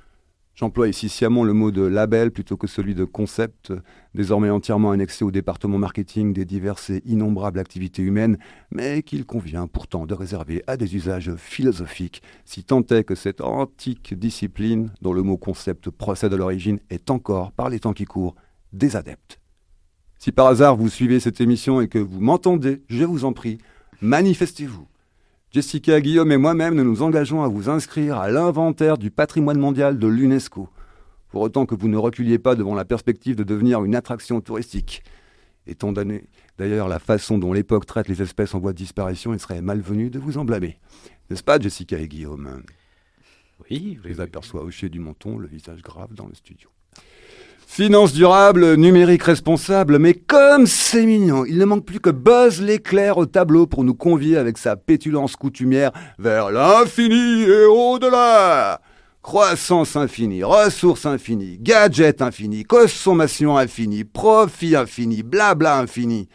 J'emploie ici sciemment le mot de label plutôt que celui de concept, désormais entièrement annexé au département marketing des diverses et innombrables activités humaines, mais qu'il convient pourtant de réserver à des usages philosophiques, si tant est que cette antique discipline, dont le mot concept procède à l'origine, est encore, par les temps qui courent, des adeptes. Si par hasard vous suivez cette émission et que vous m'entendez, je vous en prie, manifestez-vous. Jessica, Guillaume et moi-même, nous nous engageons à vous inscrire à l'inventaire du patrimoine mondial de l'UNESCO, pour autant que vous ne reculiez pas devant la perspective de devenir une attraction touristique. Étant donné d'ailleurs la façon dont l'époque traite les espèces en voie de disparition, il serait malvenu de vous en blâmer. N'est-ce pas, Jessica et Guillaume? Oui, je les aperçois hocher du menton, le visage grave dans le studio. Finance durable, numérique responsable, mais comme c'est mignon, il ne manque plus que Buzz l'éclair au tableau pour nous convier avec sa pétulance coutumière vers l'infini et au-delà. Croissance infinie, ressources infinies, gadgets infinis, consommation infinie, profit infini, blabla infini.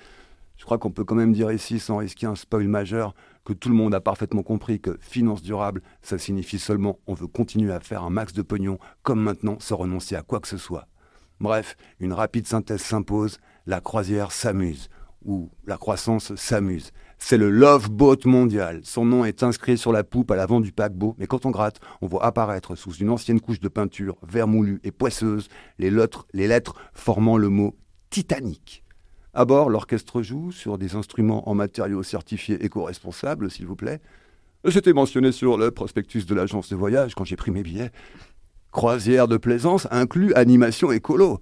Je crois qu'on peut quand même dire ici, sans risquer un spoil majeur, que tout le monde a parfaitement compris que finance durable, ça signifie seulement on veut continuer à faire un max de pognon, comme maintenant, sans renoncer à quoi que ce soit. Bref, une rapide synthèse s'impose, la croisière s'amuse, ou la croissance s'amuse. C'est le Love Boat mondial. Son nom est inscrit sur la poupe à l'avant du paquebot, mais quand on gratte, on voit apparaître sous une ancienne couche de peinture vermoulue et poisseuse les lettres, formant le mot Titanic. À bord, l'orchestre joue sur des instruments en matériaux certifiés éco-responsables, s'il vous plaît. C'était mentionné sur le prospectus de l'agence de voyage quand j'ai pris mes billets. Croisière de plaisance inclut animation écolo.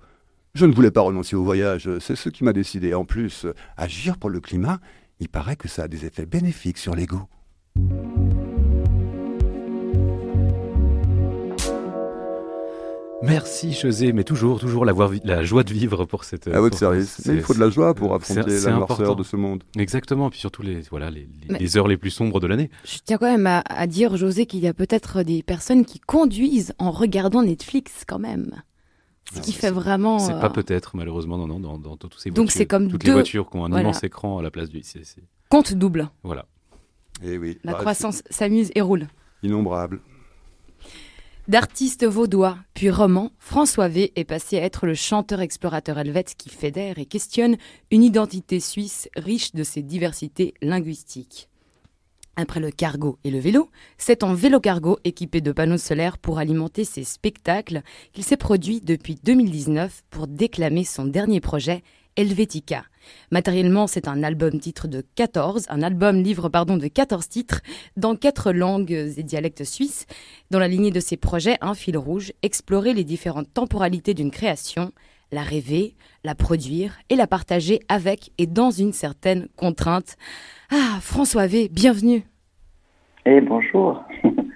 Je ne voulais pas renoncer au voyage, c'est ce qui m'a décidé. En plus, agir pour le climat, il paraît que ça a des effets bénéfiques sur l'ego. Merci José, mais toujours, toujours la, la joie de vivre pour cette. À votre service. Mais il faut de la joie pour affronter la noirceur de ce monde. Exactement, puis surtout les, voilà, les, heures les plus sombres de l'année. Je tiens quand même à, dire, José, qu'il y a peut-être des personnes qui conduisent en regardant Netflix quand même. Ce qui fait vraiment. C'est pas euh, peut-être, malheureusement, non, non, dans, dans, tous ces Donc c'est comme toutes les voitures qui ont un immense écran à la place du. Compte double. Voilà. Et eh oui. La bah, croissance s'amuse et roule. Innombrable. D'artiste vaudois, puis roman, François V est passé à être le chanteur explorateur helvète qui fédère et questionne une identité suisse riche de ses diversités linguistiques. Après le cargo et le vélo, c'est en vélo-cargo équipé de panneaux solaires pour alimenter ses spectacles qu'il s'est produit depuis 2019 pour déclamer son dernier projet, Helvetica. Matériellement, c'est un album titre de 14, un album livre pardon de 14 titres dans quatre langues et dialectes suisses. Dans la lignée de ses projets, un fil rouge, explorer les différentes temporalités d'une création, la rêver, la produire et la partager avec et dans une certaine contrainte. Ah, François V, bienvenue. Et bonjour. (laughs)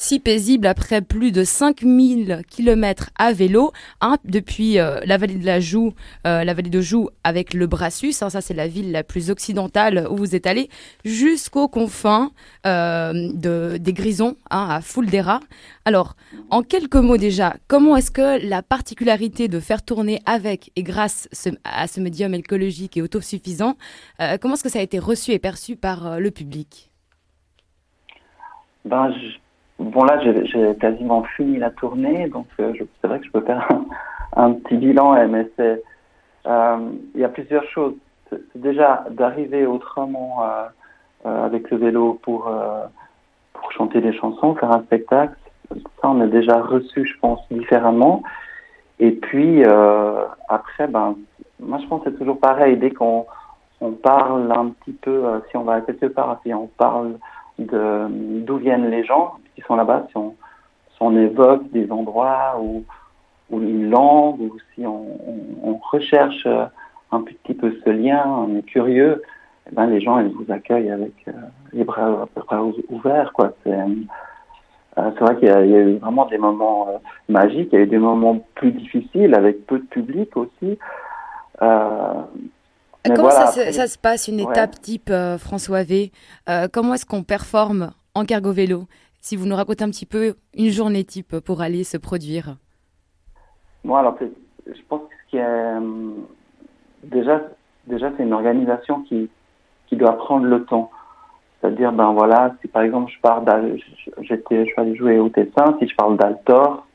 si paisible après plus de 5000 km à vélo, hein, depuis euh, la vallée de la Joux, euh, la vallée de Joux avec le Brassus, hein, ça c'est la ville la plus occidentale où vous êtes allé, jusqu'aux confins euh, de, des Grisons, hein, à Fuldeira. Alors, en quelques mots déjà, comment est-ce que la particularité de faire tourner avec et grâce à ce médium écologique et autosuffisant, comment est-ce que ça a été reçu et perçu par le public? Ben, Bon, là, j'ai quasiment fini la tournée, donc euh, c'est vrai que je peux faire un, petit bilan, mais c'est. Euh, il y a plusieurs choses. Déjà d'arriver autrement euh, avec le vélo pour, pour chanter des chansons, faire un spectacle. Ça, on a déjà reçu, je pense, différemment. Et puis, après, ben, moi, je pense que c'est toujours pareil. Dès qu'on on parle un petit peu, si on va quelque part, si on parle d'où viennent les gens qui sont là-bas, si on, évoque des endroits ou, une langue, ou si on, recherche euh, un petit peu ce lien, on est curieux, eh ben, les gens ils vous accueillent avec euh, les bras, ouverts. Quoi. C'est, euh, vrai qu'il y, a eu vraiment des moments magiques, il y a eu des moments plus difficiles avec peu de public aussi. Comment ça, se, passe, une étape type François V? Comment est-ce qu'on performe en cargo vélo? Si vous nous racontez un petit peu une journée type pour aller se produire. Moi, alors, je pense que euh, déjà, déjà c'est une organisation qui, qui doit prendre le temps. C'est-à-dire, ben voilà, si par exemple je pars j'étais, je suis allé jouer au Tessin, si je parle d'Altor,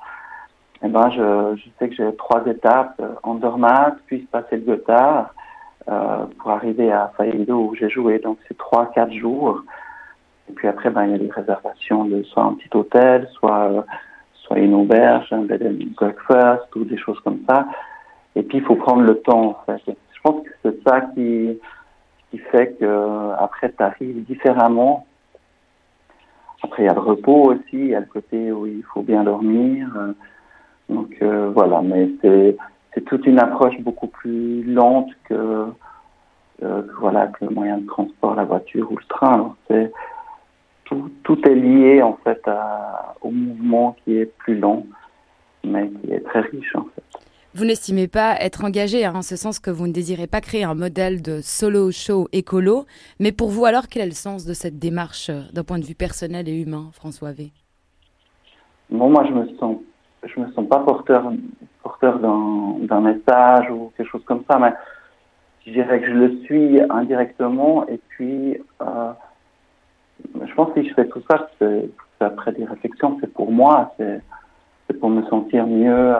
eh ben je, je sais que j'ai trois étapes, euh, Andermatt, puis passer le Gothard, euh, pour arriver à Fayedo où j'ai joué. Donc c'est trois, quatre jours. Et puis après, ben, il y a des réservations de soit un petit hôtel, soit, euh, soit une auberge, un bed and breakfast ou des choses comme ça. Et puis, il faut prendre le temps, en fait. Je pense que c'est ça qui, qui fait que après, tu arrives différemment. Après, il y a le repos aussi, il y a le côté où il faut bien dormir. Donc, euh, voilà. Mais c'est, c'est toute une approche beaucoup plus lente que, voilà, que le moyen de transport, la voiture ou le train. Tout, tout, est lié en fait à, au mouvement qui est plus long, mais qui est très riche en fait. Vous n'estimez pas être engagé hein, en ce sens que vous ne désirez pas créer un modèle de solo show écolo, mais pour vous alors quel est le sens de cette démarche euh, d'un point de vue personnel et humain, François V? Bon, moi, je me sens, je me sens pas porteur, porteur d'un message ou quelque chose comme ça, mais je dirais que je le suis indirectement. Et puis, euh, je pense que si je fais tout ça, après des réflexions, c'est pour moi, c'est pour me sentir mieux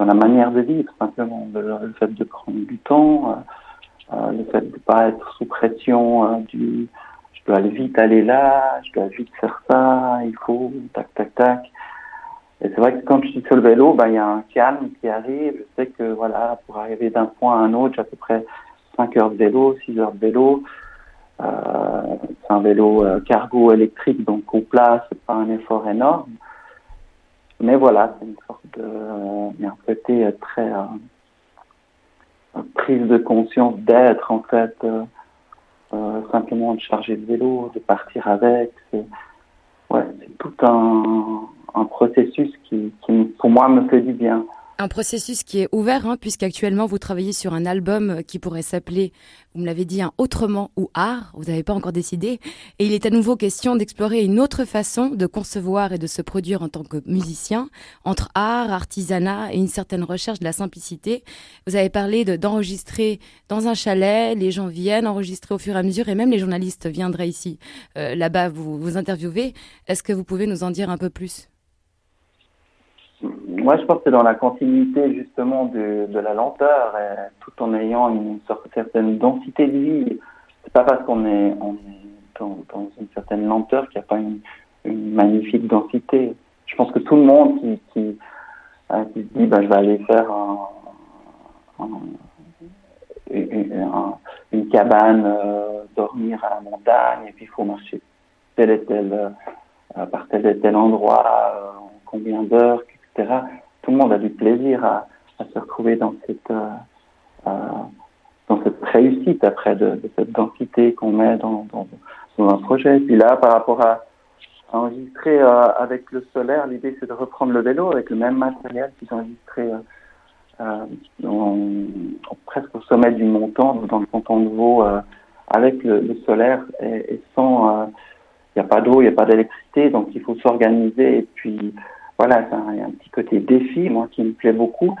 dans la manière de vivre, simplement. Le, fait de prendre du temps, euh, euh, le fait de ne pas être sous pression du je dois aller vite aller là, je dois vite faire ça, il faut, tac, tac, tac. Et c'est vrai que quand je suis sur le vélo, ben, il y a un calme qui arrive. Je sais que, voilà, pour arriver d'un point à un autre, j'ai à peu près 5 heures de vélo, 6 heures de vélo. Euh, c'est un vélo euh, cargo électrique, donc au plat, c'est pas un effort énorme. Mais voilà, c'est une sorte de, un côté très euh, prise de conscience d'être en fait euh, simplement de charger le vélo, de partir avec. C'est tout un, un processus qui, qui, pour moi, me fait du bien. Un processus qui est ouvert, hein, puisqu'actuellement vous travaillez sur un album qui pourrait s'appeler, vous me l'avez dit, un autrement ou art, vous n'avez pas encore décidé, et il est à nouveau question d'explorer une autre façon de concevoir et de se produire en tant que musicien, entre art, artisanat et une certaine recherche de la simplicité. Vous avez parlé d'enregistrer dans un chalet, les gens viennent enregistrer au fur et à mesure, et même les journalistes viendraient ici, euh, là-bas, vous vous interviewer. Est-ce que vous pouvez nous en dire un peu plus? Moi, je pense que dans la continuité justement de, de la lenteur, tout en ayant une certaine densité de vie. C'est pas parce qu'on est, on est dans, une certaine lenteur qu'il n'y a pas une, une, magnifique densité. Je pense que tout le monde qui, qui, euh, qui se dit, bah, je vais aller faire un, un, une, cabane, euh, dormir à la montagne, et puis il faut marcher tel et tel, euh, par tel et tel endroit, euh, combien d'heures, tout le monde a du plaisir à, se retrouver dans cette, euh, euh, réussite après de, cette densité qu'on met dans, un projet. Et puis là, par rapport à, enregistrer euh, avec le solaire, l'idée c'est de reprendre le vélo avec le même matériel ont enregistré presque au sommet du montant, dans le canton de avec le, solaire. Et, et sans... Il n'y a pas d'eau, il n'y a pas d'électricité, donc il faut s'organiser. Et puis voilà, il y a un petit côté défi, moi, qui me plaît beaucoup.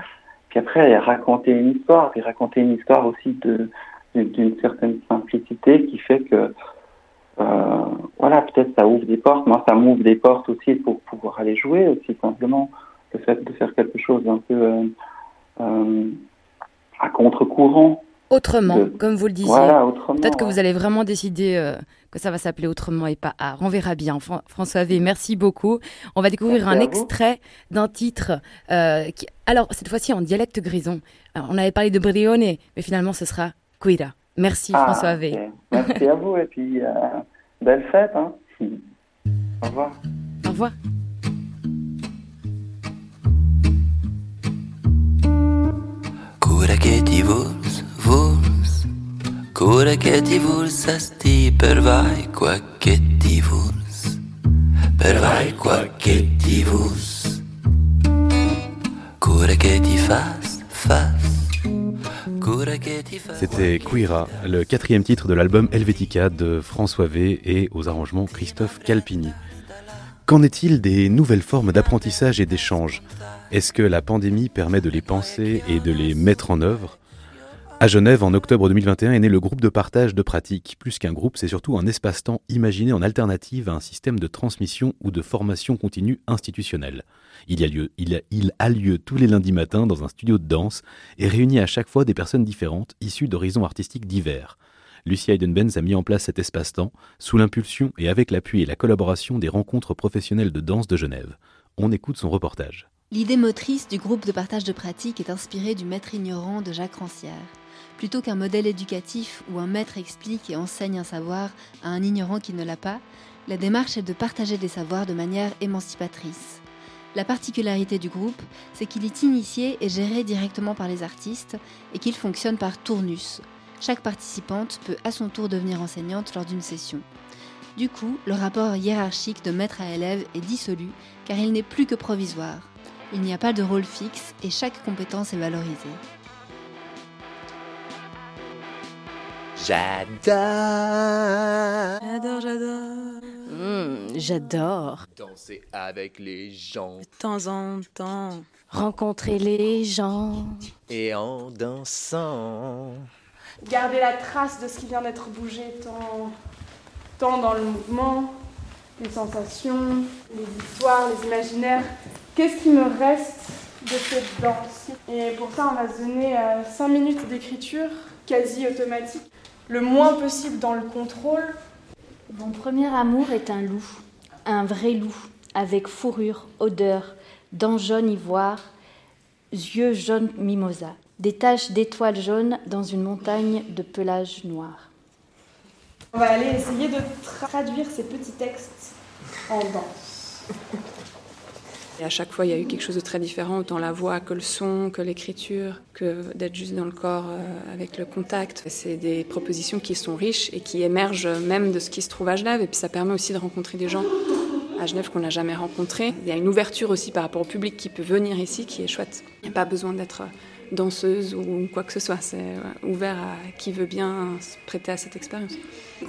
Puis après, raconter une histoire, puis raconter une histoire aussi d'une certaine simplicité qui fait que, euh, voilà, peut-être ça ouvre des portes. Moi, ça m'ouvre des portes aussi pour pouvoir aller jouer, aussi simplement. Le fait de faire quelque chose un peu euh, euh, à contre-courant. Autrement, comme vous le disiez. Peut-être que vous allez vraiment décider que ça va s'appeler autrement et pas art. On verra bien. François V, merci beaucoup. On va découvrir un extrait d'un titre. Euh, qui... Alors, cette fois-ci en dialecte grison. on avait parlé de Brione, mais finalement, ce sera Cuira. Merci, ah, François V. Merci à vous et puis euh, belle fête. Hein. Au revoir. Au revoir. Cura che ti C'était Quira, le quatrième titre de l'album Helvetica de François V et aux arrangements Christophe Calpini. Qu'en est-il des nouvelles formes d'apprentissage et d'échange? Est-ce que la pandémie permet de les penser et de les mettre en œuvre? À Genève, en octobre 2021, est né le groupe de partage de pratiques. Plus qu'un groupe, c'est surtout un espace-temps imaginé en alternative à un système de transmission ou de formation continue institutionnelle. Il, a lieu, il, il a lieu tous les lundis matins dans un studio de danse et réunit à chaque fois des personnes différentes, issues d'horizons artistiques divers. Lucie Heidenbenz a mis en place cet espace-temps sous l'impulsion et avec l'appui et la collaboration des rencontres professionnelles de danse de Genève. On écoute son reportage. L'idée motrice du groupe de partage de pratiques est inspirée du maître ignorant de Jacques Rancière. Plutôt qu'un modèle éducatif où un maître explique et enseigne un savoir à un ignorant qui ne l'a pas, la démarche est de partager des savoirs de manière émancipatrice. La particularité du groupe, c'est qu'il est initié et géré directement par les artistes et qu'il fonctionne par tournus. Chaque participante peut à son tour devenir enseignante lors d'une session. Du coup, le rapport hiérarchique de maître à élève est dissolu car il n'est plus que provisoire. Il n'y a pas de rôle fixe et chaque compétence est valorisée. J'adore. J'adore, j'adore. Hmm, J'adore. Danser avec les gens. De temps en temps. Rencontrer les gens. Et en dansant. Garder la trace de ce qui vient d'être bougé tant, tant dans le mouvement, les sensations, les histoires, les imaginaires. Qu'est-ce qui me reste de cette danse Et pour ça, on va se donner 5 euh, minutes d'écriture quasi automatique, le moins possible dans le contrôle. Mon premier amour est un loup, un vrai loup, avec fourrure, odeur, dents jaunes ivoire, yeux jaunes mimosa, des taches d'étoiles jaunes dans une montagne de pelage noir. On va aller essayer de traduire ces petits textes en danse. Et à chaque fois, il y a eu quelque chose de très différent, autant la voix que le son, que l'écriture, que d'être juste dans le corps euh, avec le contact. C'est des propositions qui sont riches et qui émergent même de ce qui se trouve à Genève. Et puis ça permet aussi de rencontrer des gens à Genève qu'on n'a jamais rencontrés. Il y a une ouverture aussi par rapport au public qui peut venir ici qui est chouette. Il n'y a pas besoin d'être danseuse ou quoi que ce soit. C'est euh, ouvert à qui veut bien se prêter à cette expérience.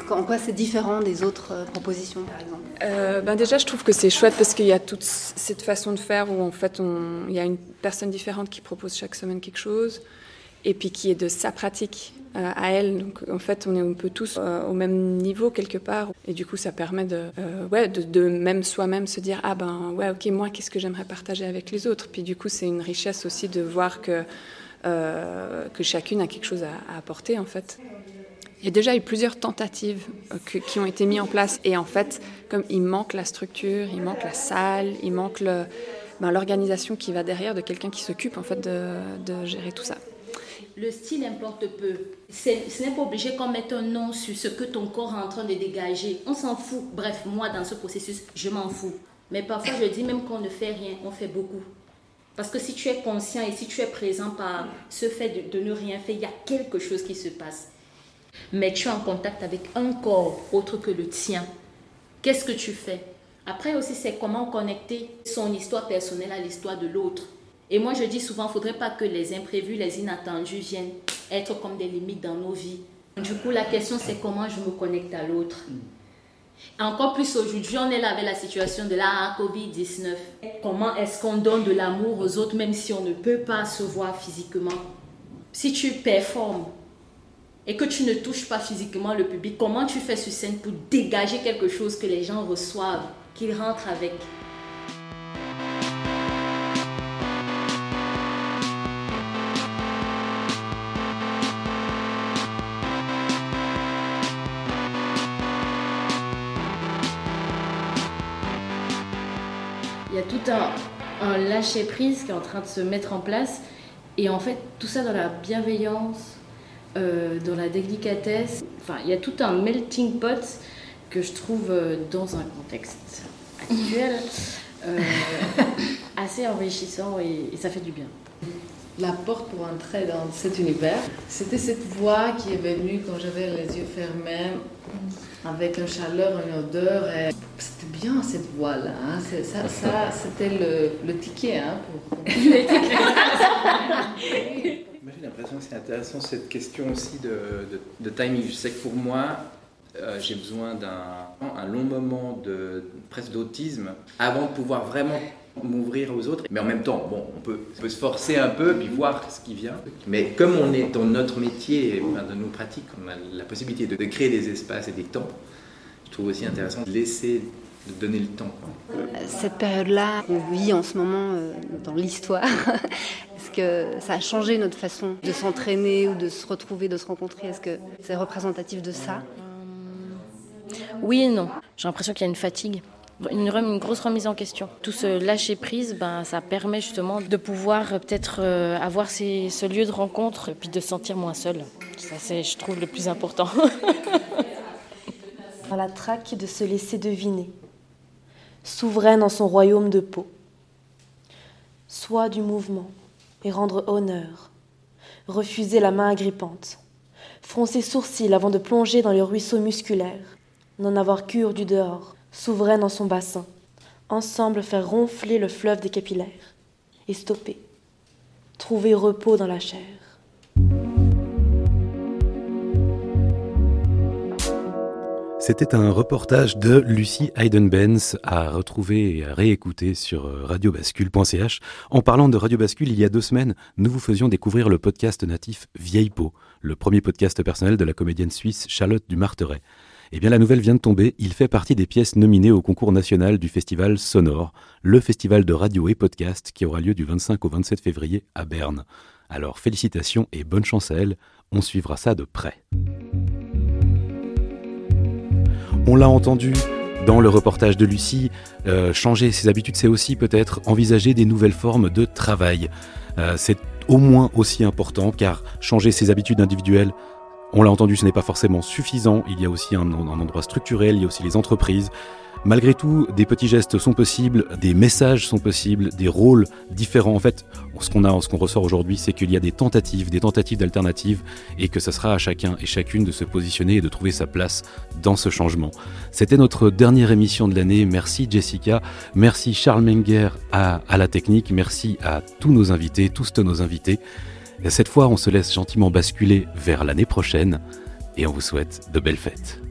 En quoi c'est différent des autres euh, propositions, par exemple? Euh, ben Déjà, je trouve que c'est chouette parce qu'il y a toute cette façon de faire où en fait, on, il y a une personne différente qui propose chaque semaine quelque chose et puis qui est de sa pratique à elle. Donc en fait, on est un peu tous au même niveau quelque part. Et du coup, ça permet de, ouais, de, même soi-même se dire ah ben ouais, ok, moi, qu'est-ce que j'aimerais partager avec les autres? Puis du coup, c'est une richesse aussi de voir que euh, que chacune a quelque chose à, apporter en fait. Il y a déjà eu plusieurs tentatives euh, qui ont été mises en place et en fait, comme il manque la structure, il manque la salle, il manque ben, l'organisation qui va derrière de quelqu'un qui s'occupe en fait de, gérer tout ça. Le style importe peu. Ce n'est pas obligé qu'on mette un nom sur ce que ton corps est en train de dégager. On s'en fout. Bref, moi, dans ce processus, je m'en fous. Mais parfois, je dis même qu'on ne fait rien, on fait beaucoup. Parce que si tu es conscient et si tu es présent par ce fait de, ne rien faire, il y a quelque chose qui se passe. Mais tu es en contact avec un corps autre que le tien. Qu'est-ce que tu fais? Après aussi, c'est comment connecter son histoire personnelle à l'histoire de l'autre. Et moi, je dis souvent, il ne faudrait pas que les imprévus, les inattendus viennent être comme des limites dans nos vies. Du coup, la question, c'est comment je me connecte à l'autre. Encore plus aujourd'hui, on est là avec la situation de la COVID-19. Comment est-ce qu'on donne de l'amour aux autres même si on ne peut pas se voir physiquement? Si tu performes et que tu ne touches pas physiquement le public, comment tu fais sur scène pour dégager quelque chose que les gens reçoivent, qu'ils rentrent avec? Tout un, lâcher-prise qui est en train de se mettre en place. Et en fait, tout ça dans la bienveillance, euh, dans la délicatesse. Enfin, il y a tout un melting pot que je trouve euh, dans un contexte actuel euh, (laughs) assez enrichissant et, ça fait du bien. La porte pour entrer dans cet univers, c'était cette voix qui est venue quand j'avais les yeux fermés, avec une chaleur, une odeur. C'était bien cette voix-là. Hein. Ça, ça c'était le, le, ticket hein, pour. (laughs) Moi j'ai l'impression que c'est intéressant cette question aussi de, de, timing. Je sais que pour moi, euh, j'ai besoin d'un un long moment de presque d'autisme avant de pouvoir vraiment m'ouvrir aux autres. Mais en même temps, bon, on peut, se forcer un peu puis voir ce qui vient. Mais comme on est dans notre métier, enfin, dans nos pratiques, on a la possibilité de, créer des espaces et des temps. Je trouve aussi intéressant de laisser de donner le temps. Cette période-là qu'on vit en ce moment euh, dans l'histoire, (laughs) est-ce que ça a changé notre façon de s'entraîner ou de se retrouver, de se rencontrer? Est-ce que c'est représentatif de ça? Oui et non. J'ai l'impression qu'il y a une fatigue une, grosse remise en question. Tout ce lâcher prise, ben, ça permet justement de pouvoir euh, peut-être euh, avoir ces, ce lieu de rencontre et puis de se sentir moins seul. Ça, c'est, je trouve, le plus important. (laughs) la traque de se laisser deviner, souveraine dans son royaume de peau. Soit du mouvement et rendre honneur, refuser la main agrippante, froncer sourcils avant de plonger dans les ruisseaux musculaires, n'en avoir cure du dehors, souverain dans son bassin, ensemble faire ronfler le fleuve des capillaires, et stopper, trouver repos dans la chair. C'était un reportage de Lucie Heidenbenz à retrouver et à réécouter sur radiobascule.ch. En parlant de Radio Bascule, il y a deux semaines, nous vous faisions découvrir le podcast natif Vieille Peau, le premier podcast personnel de la comédienne suisse Charlotte Dumarteret. Eh bien, la nouvelle vient de tomber. Il fait partie des pièces nominées au concours national du festival Sonore, le festival de radio et podcast qui aura lieu du 25 au 27 février à Berne. Alors, félicitations et bonne chance à elle. On suivra ça de près. On l'a entendu dans le reportage de Lucie, euh, changer ses habitudes, c'est aussi peut-être envisager des nouvelles formes de travail. Euh, c'est au moins aussi important car changer ses habitudes individuelles, on l'a entendu, ce n'est pas forcément suffisant. Il y a aussi un, endroit structurel, il y a aussi les entreprises. Malgré tout, des petits gestes sont possibles, des messages sont possibles, des rôles différents. En fait, ce qu'on a, ce qu'on ressort aujourd'hui, c'est qu'il y a des tentatives, des tentatives d'alternatives, et que ce sera à chacun et chacune de se positionner et de trouver sa place dans ce changement. C'était notre dernière émission de l'année. Merci Jessica, merci Charles Menger à la technique, merci à tous nos invités, tous nos invités. Et cette fois, on se laisse gentiment basculer vers l'année prochaine, et on vous souhaite de belles fêtes.